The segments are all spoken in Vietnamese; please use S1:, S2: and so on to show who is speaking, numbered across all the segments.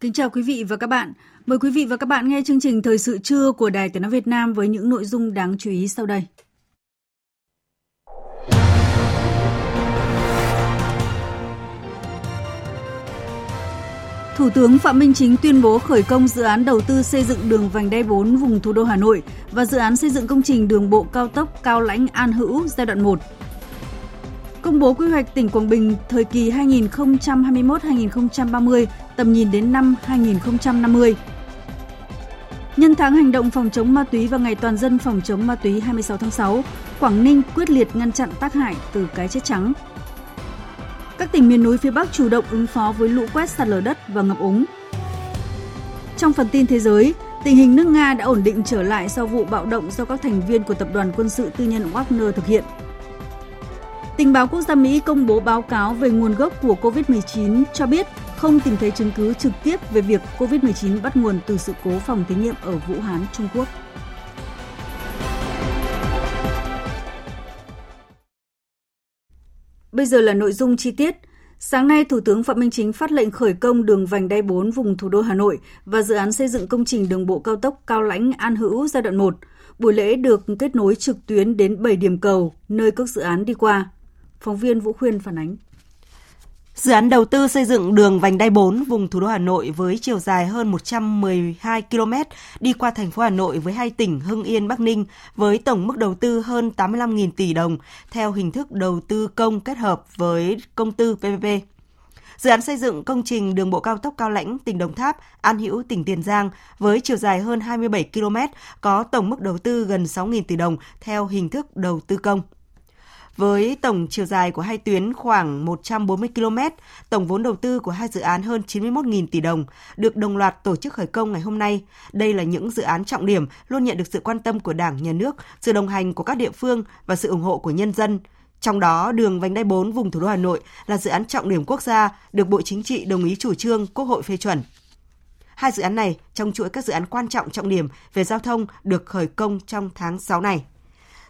S1: Kính chào quý vị và các bạn. Mời quý vị và các bạn nghe chương trình Thời sự trưa của Đài Tiếng Nói Việt Nam với những nội dung đáng chú ý sau đây. Thủ tướng Phạm Minh Chính tuyên bố khởi công dự án đầu tư xây dựng đường vành đai 4 vùng thủ đô Hà Nội và dự án xây dựng công trình đường bộ cao tốc Cao Lãnh An Hữu giai đoạn 1 công bố quy hoạch tỉnh Quảng Bình thời kỳ 2021-2030, tầm nhìn đến năm 2050. Nhân tháng hành động phòng chống ma túy và ngày toàn dân phòng chống ma túy 26 tháng 6, Quảng Ninh quyết liệt ngăn chặn tác hại từ cái chết trắng. Các tỉnh miền núi phía Bắc chủ động ứng phó với lũ quét sạt lở đất và ngập úng. Trong phần tin thế giới, tình hình nước Nga đã ổn định trở lại sau vụ bạo động do các thành viên của tập đoàn quân sự tư nhân Wagner thực hiện. Tình báo quốc gia Mỹ công bố báo cáo về nguồn gốc của COVID-19 cho biết không tìm thấy chứng cứ trực tiếp về việc COVID-19 bắt nguồn từ sự cố phòng thí nghiệm ở Vũ Hán, Trung Quốc. Bây giờ là nội dung chi tiết. Sáng nay, Thủ tướng Phạm Minh Chính phát lệnh khởi công đường vành đai 4 vùng thủ đô Hà Nội và dự án xây dựng công trình đường bộ cao tốc Cao Lãnh An Hữu giai đoạn 1. Buổi lễ được kết nối trực tuyến đến 7 điểm cầu nơi các dự án đi qua. Phóng viên Vũ Khuyên phản ánh.
S2: Dự án đầu tư xây dựng đường vành đai 4 vùng thủ đô Hà Nội với chiều dài hơn 112 km đi qua thành phố Hà Nội với hai tỉnh Hưng Yên, Bắc Ninh với tổng mức đầu tư hơn 85.000 tỷ đồng theo hình thức đầu tư công kết hợp với công tư PPP. Dự án xây dựng công trình đường bộ cao tốc Cao Lãnh, tỉnh Đồng Tháp, An Hữu, tỉnh Tiền Giang với chiều dài hơn 27 km có tổng mức đầu tư gần 6.000 tỷ đồng theo hình thức đầu tư công. Với tổng chiều dài của hai tuyến khoảng 140 km, tổng vốn đầu tư của hai dự án hơn 91.000 tỷ đồng, được đồng loạt tổ chức khởi công ngày hôm nay. Đây là những dự án trọng điểm luôn nhận được sự quan tâm của Đảng, Nhà nước, sự đồng hành của các địa phương và sự ủng hộ của nhân dân. Trong đó, đường vành đai 4 vùng thủ đô Hà Nội là dự án trọng điểm quốc gia, được Bộ Chính trị đồng ý chủ trương, Quốc hội phê chuẩn. Hai dự án này trong chuỗi các dự án quan trọng trọng điểm về giao thông được khởi công trong tháng 6 này.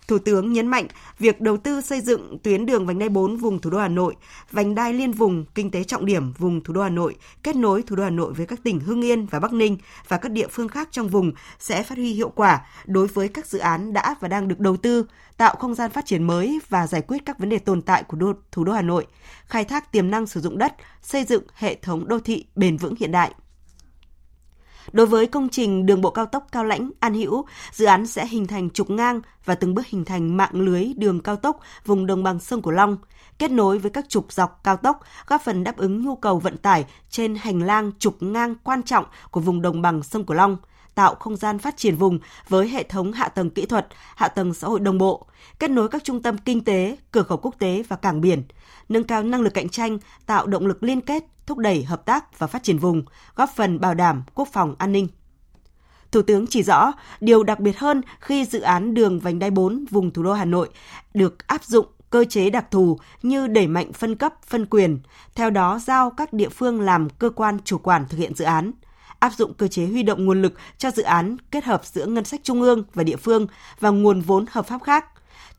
S2: Thủ tướng nhấn mạnh việc đầu tư xây dựng tuyến đường vành đai 4 vùng thủ đô Hà Nội, vành đai liên vùng kinh tế trọng điểm vùng thủ đô Hà Nội, kết nối thủ đô Hà Nội với các tỉnh Hưng Yên và Bắc Ninh và các địa phương khác trong vùng sẽ phát huy hiệu quả đối với các dự án đã và đang được đầu tư, tạo không gian phát triển mới và giải quyết các vấn đề tồn tại của đô, thủ đô Hà Nội, khai thác tiềm năng sử dụng đất, xây dựng hệ thống đô thị bền vững hiện đại. Đối với công trình đường bộ cao tốc Cao Lãnh An Hữu, dự án sẽ hình thành trục ngang và từng bước hình thành mạng lưới đường cao tốc vùng đồng bằng sông Cửu Long, kết nối với các trục dọc cao tốc, góp phần đáp ứng nhu cầu vận tải trên hành lang trục ngang quan trọng của vùng đồng bằng sông Cửu Long tạo không gian phát triển vùng với hệ thống hạ tầng kỹ thuật, hạ tầng xã hội đồng bộ, kết nối các trung tâm kinh tế, cửa khẩu quốc tế và cảng biển, nâng cao năng lực cạnh tranh, tạo động lực liên kết, thúc đẩy hợp tác và phát triển vùng, góp phần bảo đảm quốc phòng an ninh. Thủ tướng chỉ rõ, điều đặc biệt hơn khi dự án đường vành đai 4 vùng thủ đô Hà Nội được áp dụng cơ chế đặc thù như đẩy mạnh phân cấp, phân quyền, theo đó giao các địa phương làm cơ quan chủ quản thực hiện dự án – áp dụng cơ chế huy động nguồn lực cho dự án kết hợp giữa ngân sách trung ương và địa phương và nguồn vốn hợp pháp khác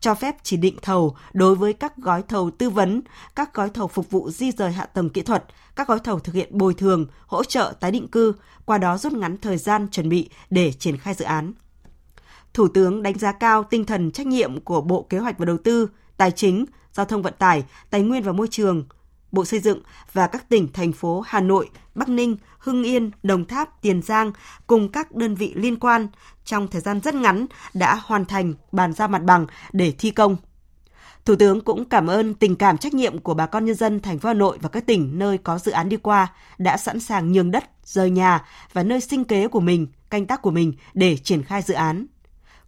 S2: cho phép chỉ định thầu đối với các gói thầu tư vấn, các gói thầu phục vụ di rời hạ tầng kỹ thuật, các gói thầu thực hiện bồi thường, hỗ trợ tái định cư, qua đó rút ngắn thời gian chuẩn bị để triển khai dự án. Thủ tướng đánh giá cao tinh thần trách nhiệm của Bộ Kế hoạch và Đầu tư, Tài chính, Giao thông Vận tải, Tài nguyên và Môi trường, Bộ Xây dựng và các tỉnh, thành phố Hà Nội, Bắc Ninh, Hưng Yên, Đồng Tháp, Tiền Giang cùng các đơn vị liên quan trong thời gian rất ngắn đã hoàn thành bàn giao mặt bằng để thi công. Thủ tướng cũng cảm ơn tình cảm trách nhiệm của bà con nhân dân thành phố Hà Nội và các tỉnh nơi có dự án đi qua đã sẵn sàng nhường đất, rời nhà và nơi sinh kế của mình, canh tác của mình để triển khai dự án.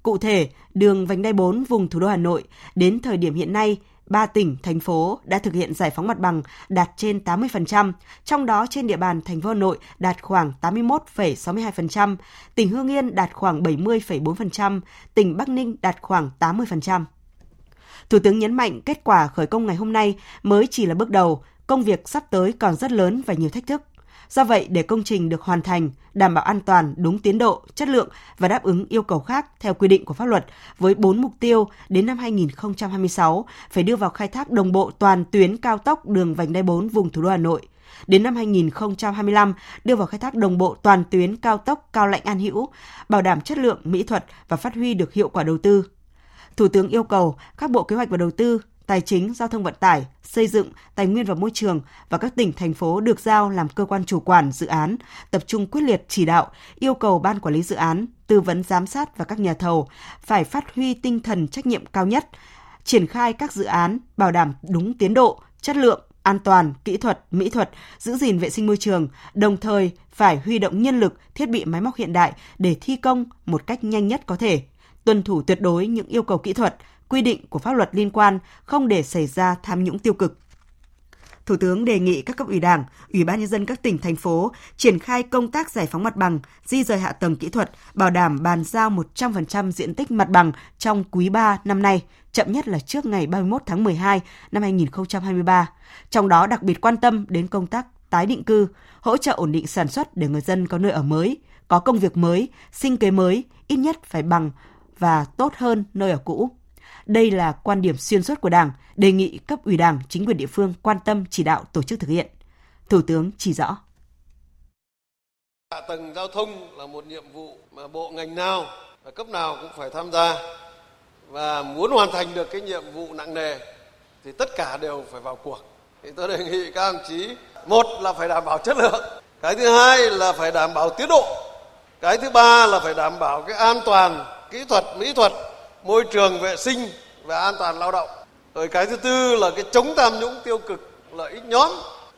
S2: Cụ thể, đường vành đai 4 vùng thủ đô Hà Nội đến thời điểm hiện nay ba tỉnh, thành phố đã thực hiện giải phóng mặt bằng đạt trên 80%, trong đó trên địa bàn thành phố Hà Nội đạt khoảng 81,62%, tỉnh Hương Yên đạt khoảng 70,4%, tỉnh Bắc Ninh đạt khoảng 80%. Thủ tướng nhấn mạnh kết quả khởi công ngày hôm nay mới chỉ là bước đầu, công việc sắp tới còn rất lớn và nhiều thách thức. Do vậy, để công trình được hoàn thành, đảm bảo an toàn, đúng tiến độ, chất lượng và đáp ứng yêu cầu khác theo quy định của pháp luật, với 4 mục tiêu đến năm 2026 phải đưa vào khai thác đồng bộ toàn tuyến cao tốc đường vành đai 4 vùng thủ đô Hà Nội. Đến năm 2025, đưa vào khai thác đồng bộ toàn tuyến cao tốc Cao Lãnh An Hữu, bảo đảm chất lượng, mỹ thuật và phát huy được hiệu quả đầu tư. Thủ tướng yêu cầu các bộ kế hoạch và đầu tư, Tài chính, Giao thông vận tải, Xây dựng, Tài nguyên và Môi trường và các tỉnh, thành phố được giao làm cơ quan chủ quản dự án, tập trung quyết liệt chỉ đạo, yêu cầu Ban Quản lý Dự án, tư vấn giám sát và các nhà thầu phải phát huy tinh thần trách nhiệm cao nhất, triển khai các dự án bảo đảm đúng tiến độ, chất lượng, an toàn, kỹ thuật, mỹ thuật, giữ gìn vệ sinh môi trường, đồng thời phải huy động nhân lực, thiết bị máy móc hiện đại để thi công một cách nhanh nhất có thể, tuân thủ tuyệt đối những yêu cầu kỹ thuật, quy định của pháp luật liên quan, không để xảy ra tham nhũng tiêu cực. Thủ tướng đề nghị các cấp ủy Đảng, Ủy ban nhân dân các tỉnh thành phố triển khai công tác giải phóng mặt bằng, di rời hạ tầng kỹ thuật, bảo đảm bàn giao 100% diện tích mặt bằng trong quý 3 năm nay, chậm nhất là trước ngày 31 tháng 12 năm 2023. Trong đó đặc biệt quan tâm đến công tác tái định cư, hỗ trợ ổn định sản xuất để người dân có nơi ở mới, có công việc mới, sinh kế mới, ít nhất phải bằng và tốt hơn nơi ở cũ. Đây là quan điểm xuyên suốt của Đảng, đề nghị cấp ủy Đảng, chính quyền địa phương quan tâm chỉ đạo tổ chức thực hiện. Thủ tướng chỉ rõ.
S3: Hạ tầng giao thông là một nhiệm vụ mà bộ ngành nào và cấp nào cũng phải tham gia và muốn hoàn thành được cái nhiệm vụ nặng nề thì tất cả đều phải vào cuộc. Thì tôi đề nghị các đồng chí một là phải đảm bảo chất lượng, cái thứ hai là phải đảm bảo tiến độ, cái thứ ba là phải đảm bảo cái an toàn kỹ thuật mỹ thuật môi trường vệ sinh và an toàn lao động. Rồi cái thứ tư là cái chống tham nhũng tiêu cực, lợi ích nhóm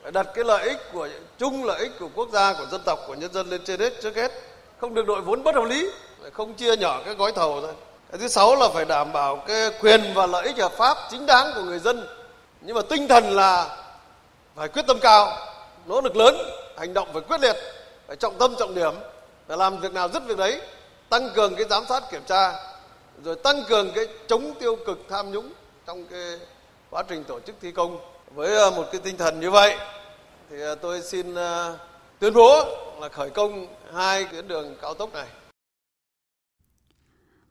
S3: phải đặt cái lợi ích của chung, lợi ích của quốc gia, của dân tộc, của nhân dân lên trên hết, trước hết. Không được đội vốn bất hợp lý không chia nhỏ cái gói thầu thôi. Cái thứ sáu là phải đảm bảo cái quyền và lợi ích hợp pháp chính đáng của người dân. Nhưng mà tinh thần là phải quyết tâm cao, nỗ lực lớn, hành động phải quyết liệt, phải trọng tâm, trọng điểm, phải làm việc nào dứt việc đấy, tăng cường cái giám sát kiểm tra rồi tăng cường cái chống tiêu cực tham nhũng trong cái quá trình tổ chức thi công với ờ, một cái tinh thần như vậy thì ờ, tôi xin ờ, tuyên bố là khởi công hai tuyến đường cao tốc này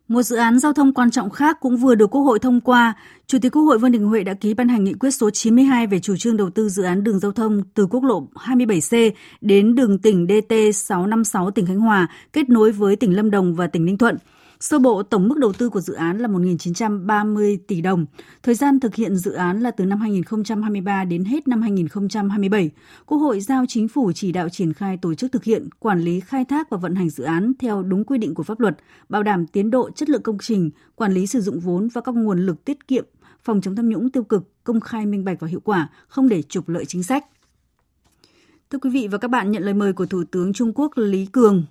S1: một dự án giao thông quan trọng khác cũng vừa được Quốc hội thông qua. Chủ tịch Quốc hội Vương Đình Huệ đã ký ban hành nghị quyết số 92 về chủ trương đầu tư dự án đường giao thông từ quốc lộ 27C đến đường tỉnh DT 656 tỉnh Khánh Hòa, kết nối với tỉnh Lâm Đồng và tỉnh Ninh Thuận. Sơ bộ tổng mức đầu tư của dự án là 1.930 tỷ đồng. Thời gian thực hiện dự án là từ năm 2023 đến hết năm 2027. Quốc hội giao chính phủ chỉ đạo triển khai tổ chức thực hiện, quản lý khai thác và vận hành dự án theo đúng quy định của pháp luật, bảo đảm tiến độ chất lượng công trình, quản lý sử dụng vốn và các nguồn lực tiết kiệm, phòng chống tham nhũng tiêu cực, công khai minh bạch và hiệu quả, không để trục lợi chính sách. Thưa quý vị và các bạn, nhận lời mời của Thủ tướng Trung Quốc Lý Cường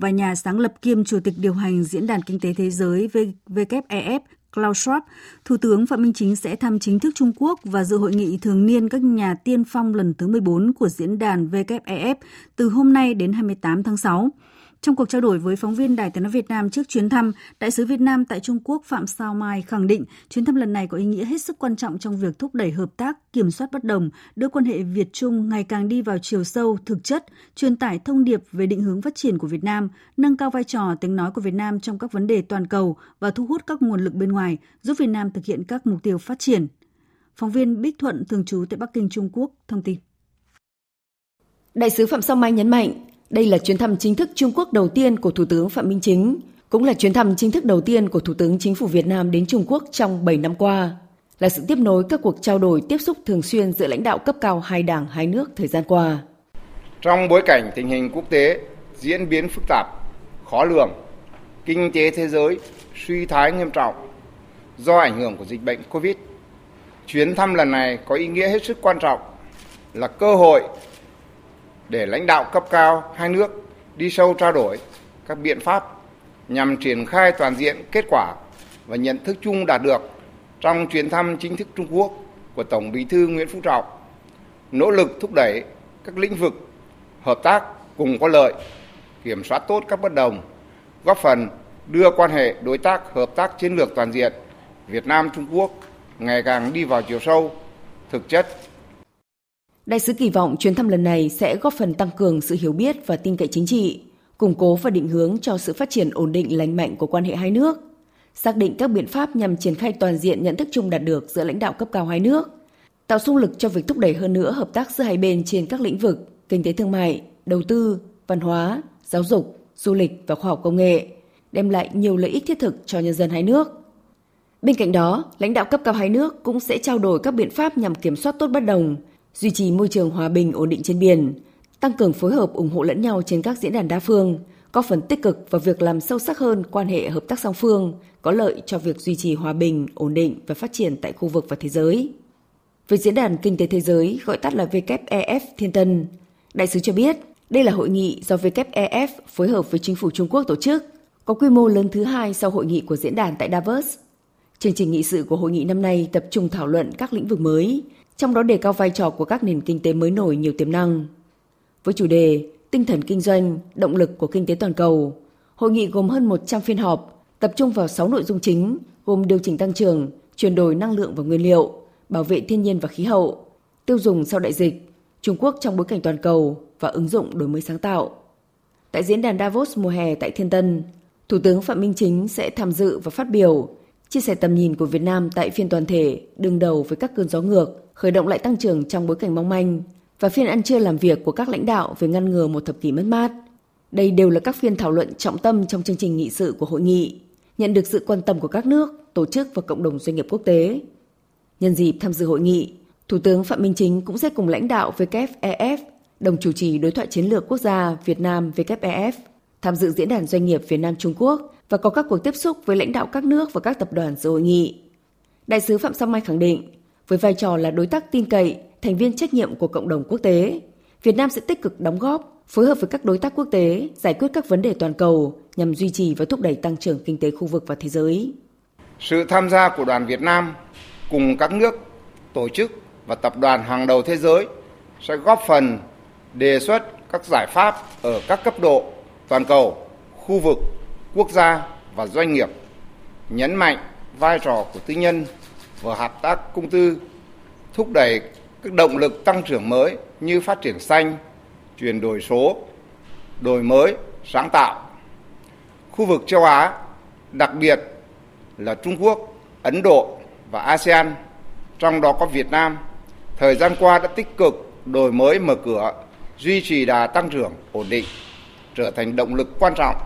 S1: và nhà sáng lập kiêm chủ tịch điều hành Diễn đàn Kinh tế Thế giới WEF Klaus Schwab, Thủ tướng Phạm Minh Chính sẽ thăm chính thức Trung Quốc và dự hội nghị thường niên các nhà tiên phong lần thứ 14 của diễn đàn WEF từ hôm nay đến 28 tháng 6. Trong cuộc trao đổi với phóng viên Đài Tiếng nói Việt Nam trước chuyến thăm, đại sứ Việt Nam tại Trung Quốc Phạm Sao Mai khẳng định chuyến thăm lần này có ý nghĩa hết sức quan trọng trong việc thúc đẩy hợp tác, kiểm soát bất đồng, đưa quan hệ Việt Trung ngày càng đi vào chiều sâu, thực chất, truyền tải thông điệp về định hướng phát triển của Việt Nam, nâng cao vai trò tiếng nói của Việt Nam trong các vấn đề toàn cầu và thu hút các nguồn lực bên ngoài, giúp Việt Nam thực hiện các mục tiêu phát triển. Phóng viên Bích Thuận thường trú tại Bắc Kinh, Trung Quốc thông tin.
S4: Đại sứ Phạm Song Mai nhấn mạnh, đây là chuyến thăm chính thức Trung Quốc đầu tiên của Thủ tướng Phạm Minh Chính, cũng là chuyến thăm chính thức đầu tiên của Thủ tướng Chính phủ Việt Nam đến Trung Quốc trong 7 năm qua, là sự tiếp nối các cuộc trao đổi tiếp xúc thường xuyên giữa lãnh đạo cấp cao hai đảng hai nước thời gian qua.
S5: Trong bối cảnh tình hình quốc tế diễn biến phức tạp, khó lường, kinh tế thế giới suy thoái nghiêm trọng do ảnh hưởng của dịch bệnh Covid, Chuyến thăm lần này có ý nghĩa hết sức quan trọng là cơ hội để lãnh đạo cấp cao hai nước đi sâu trao đổi các biện pháp nhằm triển khai toàn diện kết quả và nhận thức chung đạt được trong chuyến thăm chính thức Trung Quốc của Tổng Bí thư Nguyễn Phú Trọng, nỗ lực thúc đẩy các lĩnh vực hợp tác cùng có lợi, kiểm soát tốt các bất đồng, góp phần đưa quan hệ đối tác hợp tác chiến lược toàn diện Việt Nam Trung Quốc ngày càng đi vào chiều sâu, thực chất.
S4: Đại sứ kỳ vọng chuyến thăm lần này sẽ góp phần tăng cường sự hiểu biết và tin cậy chính trị, củng cố và định hướng cho sự phát triển ổn định lành mạnh của quan hệ hai nước, xác định các biện pháp nhằm triển khai toàn diện nhận thức chung đạt được giữa lãnh đạo cấp cao hai nước, tạo xung lực cho việc thúc đẩy hơn nữa hợp tác giữa hai bên trên các lĩnh vực kinh tế thương mại, đầu tư, văn hóa, giáo dục, du lịch và khoa học công nghệ, đem lại nhiều lợi ích thiết thực cho nhân dân hai nước. Bên cạnh đó, lãnh đạo cấp cao hai nước cũng sẽ trao đổi các biện pháp nhằm kiểm soát tốt bất đồng, duy trì môi trường hòa bình ổn định trên biển, tăng cường phối hợp ủng hộ lẫn nhau trên các diễn đàn đa phương, có phần tích cực vào việc làm sâu sắc hơn quan hệ hợp tác song phương, có lợi cho việc duy trì hòa bình, ổn định và phát triển tại khu vực và thế giới. Về Diễn đàn Kinh tế Thế giới, gọi tắt là WEF Thiên Tân, đại sứ cho biết đây là hội nghị do WEF phối hợp với chính phủ Trung Quốc tổ chức, có quy mô lớn thứ hai sau hội nghị của diễn đàn tại Davos. Chương trình nghị sự của hội nghị năm nay tập trung thảo luận các lĩnh vực mới, trong đó đề cao vai trò của các nền kinh tế mới nổi nhiều tiềm năng. Với chủ đề Tinh thần kinh doanh, động lực của kinh tế toàn cầu, hội nghị gồm hơn 100 phiên họp, tập trung vào 6 nội dung chính gồm điều chỉnh tăng trưởng, chuyển đổi năng lượng và nguyên liệu, bảo vệ thiên nhiên và khí hậu, tiêu dùng sau đại dịch, Trung Quốc trong bối cảnh toàn cầu và ứng dụng đổi mới sáng tạo. Tại diễn đàn Davos mùa hè tại Thiên Tân, Thủ tướng Phạm Minh Chính sẽ tham dự và phát biểu, chia sẻ tầm nhìn của Việt Nam tại phiên toàn thể đương đầu với các cơn gió ngược, khởi động lại tăng trưởng trong bối cảnh mong manh và phiên ăn trưa làm việc của các lãnh đạo về ngăn ngừa một thập kỷ mất mát. Đây đều là các phiên thảo luận trọng tâm trong chương trình nghị sự của hội nghị, nhận được sự quan tâm của các nước, tổ chức và cộng đồng doanh nghiệp quốc tế. Nhân dịp tham dự hội nghị, Thủ tướng Phạm Minh Chính cũng sẽ cùng lãnh đạo WEF, đồng chủ trì đối thoại chiến lược quốc gia Việt Nam WEF, tham dự diễn đàn doanh nghiệp Việt Nam Trung Quốc và có các cuộc tiếp xúc với lãnh đạo các nước và các tập đoàn dự hội nghị. Đại sứ Phạm Song Mai khẳng định, với vai trò là đối tác tin cậy, thành viên trách nhiệm của cộng đồng quốc tế, Việt Nam sẽ tích cực đóng góp, phối hợp với các đối tác quốc tế giải quyết các vấn đề toàn cầu nhằm duy trì và thúc đẩy tăng trưởng kinh tế khu vực và thế giới.
S5: Sự tham gia của đoàn Việt Nam cùng các nước, tổ chức và tập đoàn hàng đầu thế giới sẽ góp phần đề xuất các giải pháp ở các cấp độ toàn cầu, khu vực, quốc gia và doanh nghiệp, nhấn mạnh vai trò của tư nhân và hợp tác công tư, thúc đẩy các động lực tăng trưởng mới như phát triển xanh, chuyển đổi số, đổi mới, sáng tạo. Khu vực châu Á, đặc biệt là Trung Quốc, Ấn Độ và ASEAN, trong đó có Việt Nam, thời gian qua đã tích cực đổi mới mở cửa, duy trì đà tăng trưởng ổn định, trở thành động lực quan trọng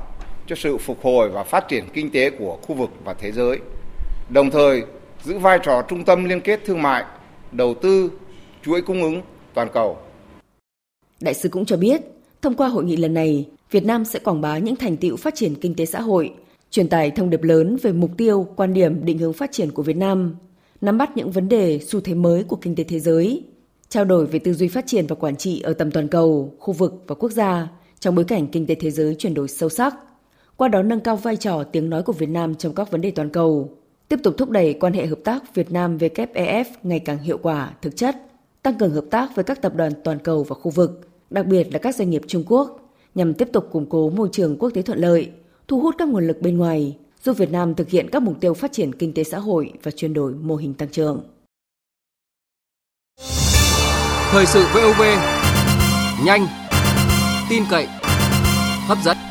S5: cho sự phục hồi và phát triển kinh tế của khu vực và thế giới. Đồng thời, giữ vai trò trung tâm liên kết thương mại, đầu tư, chuỗi cung ứng toàn cầu.
S4: Đại sứ cũng cho biết, thông qua hội nghị lần này, Việt Nam sẽ quảng bá những thành tựu phát triển kinh tế xã hội, truyền tải thông điệp lớn về mục tiêu, quan điểm, định hướng phát triển của Việt Nam, nắm bắt những vấn đề, xu thế mới của kinh tế thế giới, trao đổi về tư duy phát triển và quản trị ở tầm toàn cầu, khu vực và quốc gia trong bối cảnh kinh tế thế giới chuyển đổi sâu sắc, qua đó nâng cao vai trò tiếng nói của Việt Nam trong các vấn đề toàn cầu, tiếp tục thúc đẩy quan hệ hợp tác Việt Nam WEF ngày càng hiệu quả, thực chất, tăng cường hợp tác với các tập đoàn toàn cầu và khu vực, đặc biệt là các doanh nghiệp Trung Quốc, nhằm tiếp tục củng cố môi trường quốc tế thuận lợi, thu hút các nguồn lực bên ngoài, giúp Việt Nam thực hiện các mục tiêu phát triển kinh tế xã hội và chuyển đổi mô hình tăng trưởng.
S6: Thời sự VOV nhanh, tin cậy, hấp dẫn.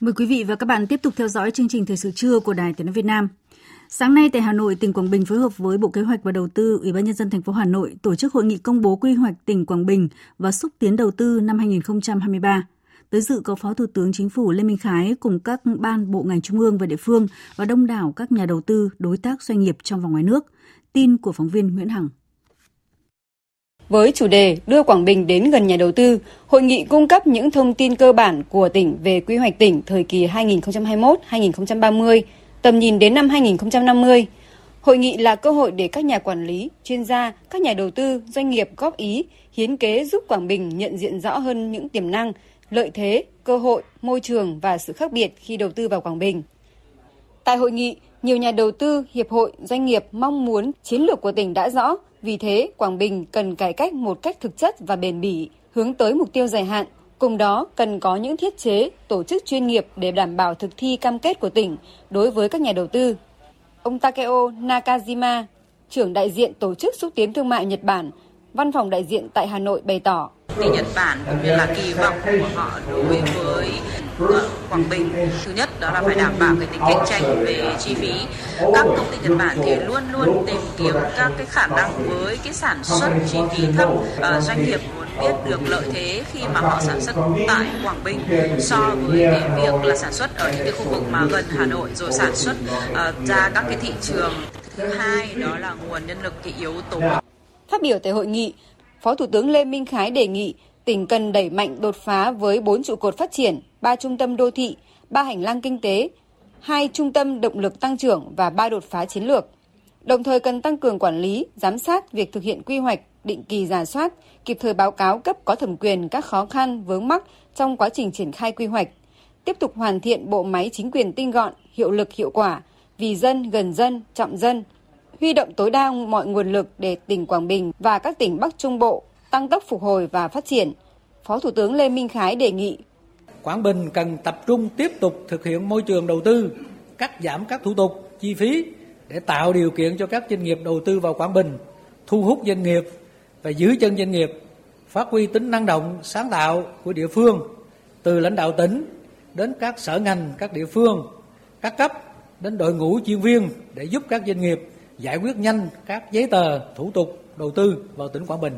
S1: Mời quý vị và các bạn tiếp tục theo dõi chương trình Thời sự trưa của Đài Tiếng nói Việt Nam. Sáng nay tại Hà Nội, tỉnh Quảng Bình phối hợp với Bộ Kế hoạch và Đầu tư, Ủy ban nhân dân thành phố Hà Nội tổ chức hội nghị công bố quy hoạch tỉnh Quảng Bình và xúc tiến đầu tư năm 2023. Tới dự có Phó Thủ tướng Chính phủ Lê Minh Khái cùng các ban bộ ngành trung ương và địa phương và đông đảo các nhà đầu tư, đối tác doanh nghiệp trong và ngoài nước. Tin của phóng viên Nguyễn Hằng.
S7: Với chủ đề đưa Quảng Bình đến gần nhà đầu tư, hội nghị cung cấp những thông tin cơ bản của tỉnh về quy hoạch tỉnh thời kỳ 2021-2030 tầm nhìn đến năm 2050. Hội nghị là cơ hội để các nhà quản lý, chuyên gia, các nhà đầu tư, doanh nghiệp góp ý, hiến kế giúp Quảng Bình nhận diện rõ hơn những tiềm năng, lợi thế, cơ hội, môi trường và sự khác biệt khi đầu tư vào Quảng Bình. Tại hội nghị, nhiều nhà đầu tư, hiệp hội, doanh nghiệp mong muốn chiến lược của tỉnh đã rõ, vì thế Quảng Bình cần cải cách một cách thực chất và bền bỉ, hướng tới mục tiêu dài hạn. Cùng đó, cần có những thiết chế, tổ chức chuyên nghiệp để đảm bảo thực thi cam kết của tỉnh đối với các nhà đầu tư. Ông Takeo Nakajima, trưởng đại diện Tổ chức Xúc tiến Thương mại Nhật Bản, văn phòng đại diện tại Hà Nội bày tỏ.
S8: Thì Nhật Bản cũng như là kỳ vọng của họ đối với ờ, Quảng Bình. Thứ nhất đó là phải đảm bảo cái tính cạnh tranh về chi phí. Các công ty Nhật Bản thì luôn luôn tìm kiếm các cái khả năng với cái sản xuất chi phí thấp. Và doanh nghiệp muốn biết được lợi thế khi mà họ sản xuất tại Quảng Bình so với cái việc là sản xuất ở những cái khu vực mà gần Hà Nội rồi sản xuất uh, ra các cái thị trường. Thứ hai đó là nguồn nhân lực cái yếu tố
S7: Phát biểu tại hội nghị, Phó Thủ tướng Lê Minh Khái đề nghị tỉnh cần đẩy mạnh đột phá với 4 trụ cột phát triển, 3 trung tâm đô thị, 3 hành lang kinh tế, 2 trung tâm động lực tăng trưởng và 3 đột phá chiến lược. Đồng thời cần tăng cường quản lý, giám sát việc thực hiện quy hoạch, định kỳ giả soát, kịp thời báo cáo cấp có thẩm quyền các khó khăn vướng mắc trong quá trình triển khai quy hoạch, tiếp tục hoàn thiện bộ máy chính quyền tinh gọn, hiệu lực hiệu quả, vì dân, gần dân, trọng dân, huy động tối đa mọi nguồn lực để tỉnh Quảng Bình và các tỉnh Bắc Trung Bộ tăng tốc phục hồi và phát triển. Phó Thủ tướng Lê Minh Khái đề nghị
S9: Quảng Bình cần tập trung tiếp tục thực hiện môi trường đầu tư, cắt giảm các thủ tục, chi phí để tạo điều kiện cho các doanh nghiệp đầu tư vào Quảng Bình, thu hút doanh nghiệp và giữ chân doanh nghiệp, phát huy tính năng động, sáng tạo của địa phương, từ lãnh đạo tỉnh đến các sở ngành, các địa phương, các cấp đến đội ngũ chuyên viên để giúp các doanh nghiệp giải quyết nhanh các giấy tờ, thủ tục đầu tư vào tỉnh Quảng Bình.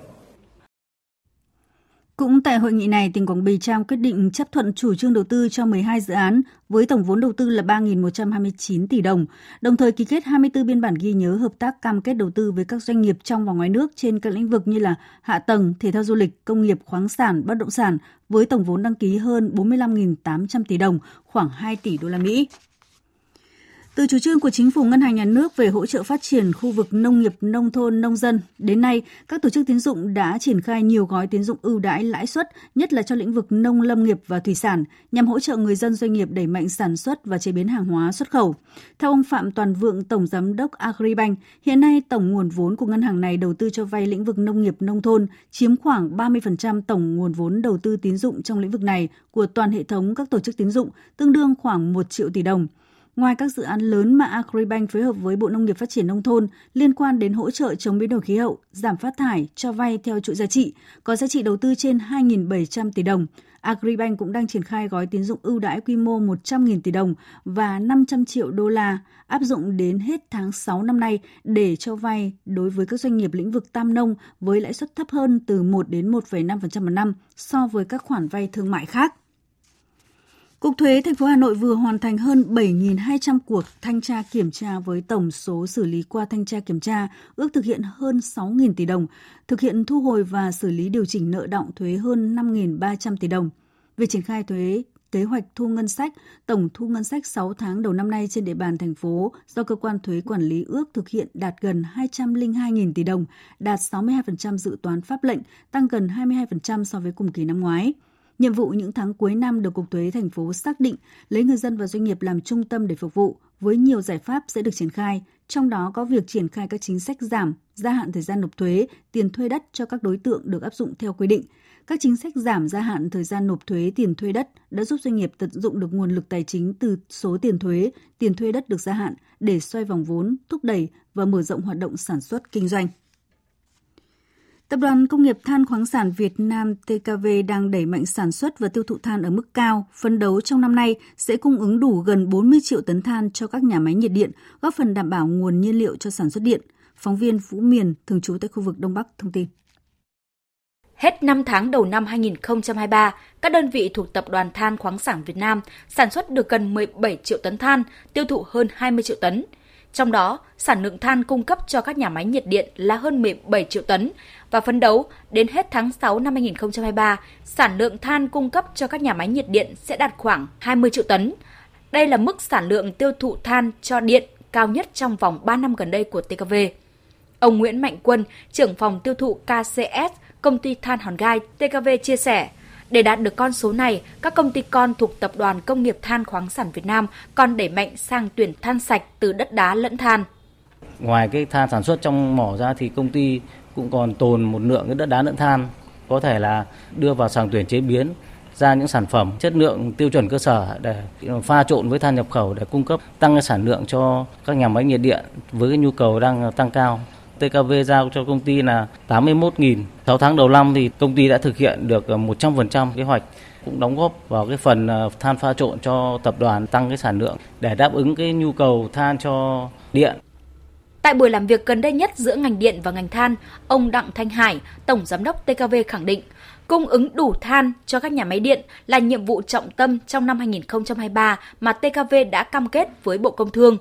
S1: Cũng tại hội nghị này, tỉnh Quảng Bình trao quyết định chấp thuận chủ trương đầu tư cho 12 dự án với tổng vốn đầu tư là 3.129 tỷ đồng, đồng thời ký kết 24 biên bản ghi nhớ hợp tác cam kết đầu tư với các doanh nghiệp trong và ngoài nước trên các lĩnh vực như là hạ tầng, thể thao du lịch, công nghiệp, khoáng sản, bất động sản với tổng vốn đăng ký hơn 45.800 tỷ đồng, khoảng 2 tỷ đô la Mỹ. Từ chủ trương của chính phủ ngân hàng nhà nước về hỗ trợ phát triển khu vực nông nghiệp, nông thôn, nông dân, đến nay các tổ chức tín dụng đã triển khai nhiều gói tín dụng ưu đãi lãi suất, nhất là cho lĩnh vực nông lâm nghiệp và thủy sản, nhằm hỗ trợ người dân doanh nghiệp đẩy mạnh sản xuất và chế biến hàng hóa xuất khẩu. Theo ông Phạm Toàn Vượng, tổng giám đốc Agribank, hiện nay tổng nguồn vốn của ngân hàng này đầu tư cho vay lĩnh vực nông nghiệp nông thôn chiếm khoảng 30% tổng nguồn vốn đầu tư tín dụng trong lĩnh vực này của toàn hệ thống các tổ chức tín dụng, tương đương khoảng 1 triệu tỷ đồng. Ngoài các dự án lớn mà Agribank phối hợp với Bộ Nông nghiệp Phát triển Nông thôn liên quan đến hỗ trợ chống biến đổi khí hậu, giảm phát thải, cho vay theo chuỗi giá trị, có giá trị đầu tư trên 2.700 tỷ đồng, Agribank cũng đang triển khai gói tín dụng ưu đãi quy mô 100.000 tỷ đồng và 500 triệu đô la áp dụng đến hết tháng 6 năm nay để cho vay đối với các doanh nghiệp lĩnh vực tam nông với lãi suất thấp hơn từ 1 đến 1,5% một năm so với các khoản vay thương mại khác. Cục Thuế thành phố Hà Nội vừa hoàn thành hơn 7.200 cuộc thanh tra kiểm tra với tổng số xử lý qua thanh tra kiểm tra ước thực hiện hơn 6.000 tỷ đồng, thực hiện thu hồi và xử lý điều chỉnh nợ động thuế hơn 5.300 tỷ đồng. Về triển khai thuế kế hoạch thu ngân sách, tổng thu ngân sách 6 tháng đầu năm nay trên địa bàn thành phố do cơ quan thuế quản lý ước thực hiện đạt gần 202.000 tỷ đồng, đạt 62% dự toán pháp lệnh, tăng gần 22% so với cùng kỳ năm ngoái. Nhiệm vụ những tháng cuối năm được Cục Thuế thành phố xác định lấy người dân và doanh nghiệp làm trung tâm để phục vụ, với nhiều giải pháp sẽ được triển khai, trong đó có việc triển khai các chính sách giảm, gia hạn thời gian nộp thuế, tiền thuê đất cho các đối tượng được áp dụng theo quy định. Các chính sách giảm gia hạn thời gian nộp thuế tiền thuê đất đã giúp doanh nghiệp tận dụng được nguồn lực tài chính từ số tiền thuế, tiền thuê đất được gia hạn để xoay vòng vốn, thúc đẩy và mở rộng hoạt động sản xuất kinh doanh. Tập đoàn Công nghiệp Than khoáng sản Việt Nam TKV đang đẩy mạnh sản xuất và tiêu thụ than ở mức cao, phấn đấu trong năm nay sẽ cung ứng đủ gần 40 triệu tấn than cho các nhà máy nhiệt điện, góp phần đảm bảo nguồn nhiên liệu cho sản xuất điện. Phóng viên Vũ Miền, thường trú tại khu vực Đông Bắc, thông tin.
S10: Hết 5 tháng đầu năm 2023, các đơn vị thuộc Tập đoàn Than khoáng sản Việt Nam sản xuất được gần 17 triệu tấn than, tiêu thụ hơn 20 triệu tấn. Trong đó, sản lượng than cung cấp cho các nhà máy nhiệt điện là hơn 17 triệu tấn và phấn đấu đến hết tháng 6 năm 2023, sản lượng than cung cấp cho các nhà máy nhiệt điện sẽ đạt khoảng 20 triệu tấn,
S11: Đây là mức sản lượng tiêu thụ than cho điện cao nhất trong vòng 3 năm gần đây của TKV. Ông Nguyễn Mạnh Quân, trưởng phòng tiêu thụ KCS, công ty than Hòn Gai TKV chia sẻ, để đạt được con số này, các công ty con thuộc Tập đoàn Công nghiệp Than khoáng sản Việt Nam còn đẩy mạnh sang tuyển than sạch từ đất đá lẫn than.
S12: Ngoài cái than sản xuất trong mỏ ra thì công ty cũng còn tồn một lượng cái đất đá lẫn than có thể là đưa vào sàng tuyển chế biến ra những sản phẩm chất lượng tiêu chuẩn cơ sở để pha trộn với than nhập khẩu để cung cấp tăng cái sản lượng cho các nhà máy nhiệt điện với cái nhu cầu đang tăng cao. TKV giao cho công ty là 81.000. 6 tháng đầu năm thì công ty đã thực hiện được ờ, 100% kế hoạch cũng đóng góp vào cái phần ờ, than pha trộn cho tập đoàn tăng cái sản lượng để đáp ứng cái nhu cầu than cho điện.
S11: Tại buổi làm việc gần đây nhất giữa ngành điện và ngành than, ông Đặng Thanh Hải, Tổng Giám đốc TKV khẳng định, cung ứng đủ than cho các nhà máy điện là nhiệm vụ trọng tâm trong năm 2023 mà TKV đã cam kết với Bộ Công Thương.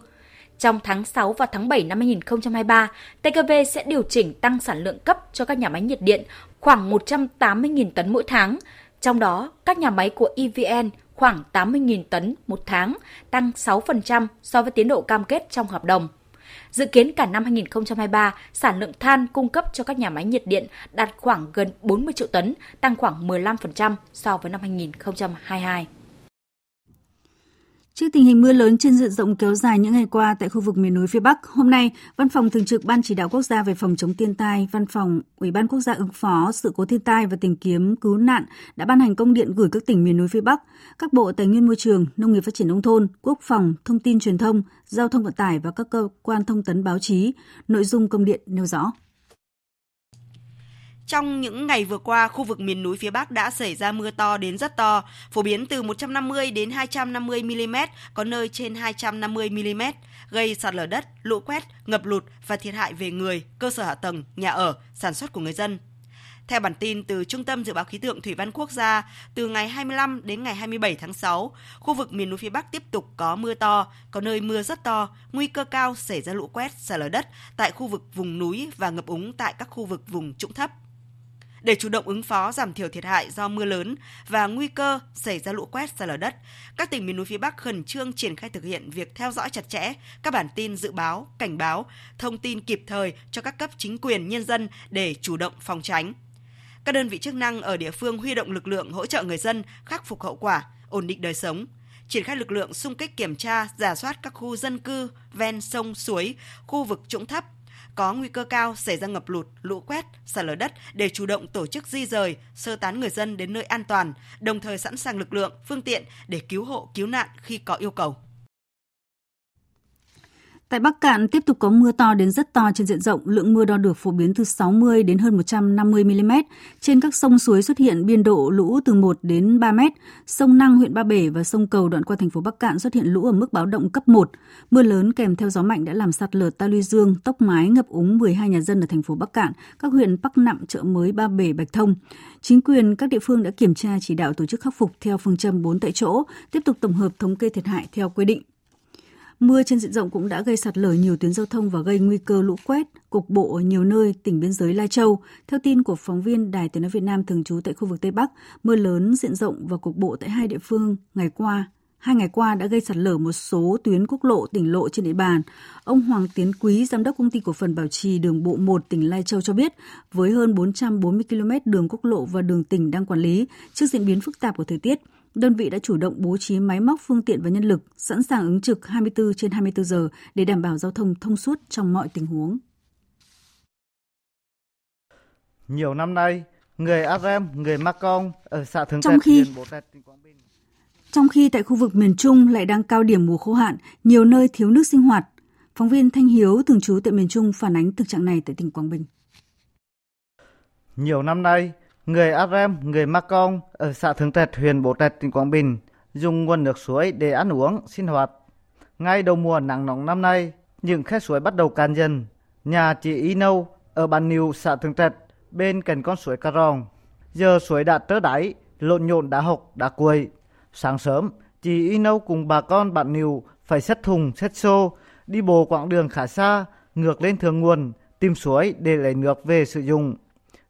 S11: Trong tháng 6 và tháng 7 năm 2023, TKV sẽ điều chỉnh tăng sản lượng cấp cho các nhà máy nhiệt điện khoảng 180.000 tấn mỗi tháng. Trong đó, các nhà máy của EVN khoảng 80.000 tấn một tháng, tăng 6% so với tiến độ cam kết trong hợp đồng. Dự kiến cả năm 2023, sản lượng than cung cấp cho các nhà máy nhiệt điện đạt khoảng gần 40 triệu tấn, tăng khoảng 15% so với năm 2022.
S1: Trước tình hình mưa lớn trên diện rộng kéo dài những ngày qua tại khu vực miền núi phía Bắc, hôm nay, Văn phòng Thường trực Ban Chỉ đạo Quốc gia về phòng chống thiên tai, Văn phòng Ủy ban Quốc gia ứng phó sự cố thiên tai và tìm kiếm cứu nạn đã ban hành công điện gửi các tỉnh miền núi phía Bắc, các bộ Tài nguyên Môi trường, Nông nghiệp Phát triển Nông thôn, Quốc phòng, Thông tin Truyền thông, Giao thông Vận tải và các cơ quan thông tấn báo chí. Nội dung công điện nêu rõ.
S2: Trong những ngày vừa qua, khu vực miền núi phía Bắc đã xảy ra mưa to đến rất to, phổ biến từ 150 đến 250 mm, có nơi trên 250 mm, gây sạt lở đất, lũ quét, ngập lụt và thiệt hại về người, cơ sở hạ tầng, nhà ở, sản xuất của người dân. Theo bản tin từ Trung tâm Dự báo Khí tượng Thủy văn Quốc gia, từ ngày 25 đến ngày 27 tháng 6, khu vực miền núi phía Bắc tiếp tục có mưa to, có nơi mưa rất to, nguy cơ cao xảy ra lũ quét, sạt lở đất tại khu vực vùng núi và ngập úng tại các khu vực vùng trũng thấp. Để chủ động ứng phó giảm thiểu thiệt hại do mưa lớn và nguy cơ xảy ra lũ quét sạt lở đất, các tỉnh miền núi phía Bắc khẩn trương triển khai thực hiện việc theo dõi chặt chẽ các bản tin dự báo, cảnh báo, thông tin kịp thời cho các cấp chính quyền nhân dân để chủ động phòng tránh. Các đơn vị chức năng ở địa phương huy động lực lượng hỗ trợ người dân khắc phục hậu quả, ổn định đời sống, triển khai lực lượng xung kích kiểm tra, giả soát các khu dân cư ven sông suối, khu vực trũng thấp, có nguy cơ cao xảy ra ngập lụt, lũ quét, sạt lở đất để chủ động tổ chức di rời, sơ tán người dân đến nơi an toàn, đồng thời sẵn sàng lực lượng, phương tiện để cứu hộ, cứu nạn khi có yêu cầu.
S1: Tại Bắc Cạn tiếp tục có mưa to đến rất to trên diện rộng, lượng mưa đo được phổ biến từ 60 đến hơn 150 mm. Trên các sông suối xuất hiện biên độ lũ từ 1 đến 3 m. Sông Năng huyện Ba Bể và sông Cầu đoạn qua thành phố Bắc Cạn xuất hiện lũ ở mức báo động cấp 1. Mưa lớn kèm theo gió mạnh đã làm sạt lở ta luy dương, tốc mái ngập úng 12 nhà dân ở thành phố Bắc Cạn, các huyện Bắc Nậm, Chợ Mới, Ba Bể, Bạch Thông. Chính quyền các địa phương đã kiểm tra chỉ đạo tổ chức khắc phục theo phương châm 4 tại chỗ, tiếp tục tổng hợp thống kê thiệt hại theo quy định. Mưa trên diện rộng cũng đã gây sạt lở nhiều tuyến giao thông và gây nguy cơ lũ quét cục bộ ở nhiều nơi tỉnh biên giới Lai Châu. Theo tin của phóng viên Đài Tiếng nói Việt Nam thường trú tại khu vực Tây Bắc, mưa lớn diện rộng và cục bộ tại hai địa phương ngày qua Hai ngày qua đã gây sạt lở một số tuyến quốc lộ, tỉnh lộ trên địa bàn. Ông Hoàng Tiến Quý, giám đốc công ty cổ phần bảo trì đường bộ 1 tỉnh Lai Châu cho biết, với hơn 440 km đường quốc lộ và đường tỉnh đang quản lý, trước diễn biến phức tạp của thời tiết, đơn vị đã chủ động bố trí máy móc, phương tiện và nhân lực, sẵn sàng ứng trực 24 trên 24 giờ để đảm bảo giao thông thông suốt trong mọi tình huống.
S13: Nhiều năm nay, người Arem, người Macong ở xã Thường
S1: Trong khi. Trong khi tại khu vực miền Trung lại đang cao điểm mùa khô hạn, nhiều nơi thiếu nước sinh hoạt. Phóng viên Thanh Hiếu thường trú tại miền Trung phản ánh thực trạng này tại tỉnh Quảng Bình.
S13: Nhiều năm nay, người Arem, người Macong ở xã Thường Trạch, huyện Bố Trạch, tỉnh Quảng Bình dùng nguồn nước suối để ăn uống, sinh hoạt. Ngay đầu mùa nắng nóng năm nay, những khe suối bắt đầu cạn dần. Nhà chị Y Nâu ở Bản Niu, xã Thường Trạch, bên cạnh con suối Cà Ròng. Giờ suối đã trớ đáy, lộn nhộn đã hộc, đã cuội. Sáng sớm, chị Y Nâu cùng bà con bạn Niu phải xét thùng, xét xô, đi bộ quãng đường khá xa, ngược lên thượng nguồn, tìm suối để lấy nước về sử dụng.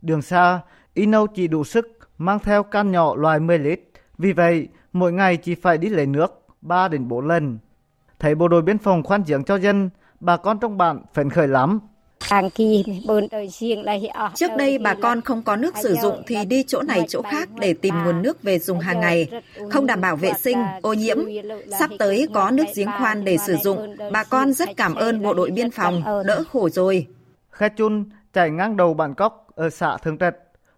S13: Đường xa, Nâu chỉ đủ sức mang theo can nhỏ loại 10 lít. Vì vậy, mỗi ngày chỉ phải đi lấy nước 3 đến 4 lần. Thấy bộ đội biên phòng khoan giếng cho dân, bà con trong bản phấn khởi lắm.
S14: Trước đây bà con không có nước sử dụng thì đi chỗ này chỗ khác để tìm nguồn nước về dùng hàng ngày, không đảm bảo vệ sinh, ô nhiễm. Sắp tới có nước giếng khoan để sử dụng, bà con rất cảm ơn bộ đội biên phòng, đỡ khổ rồi.
S13: Khe chun chảy ngang đầu bản cóc ở xã Thường Trạch,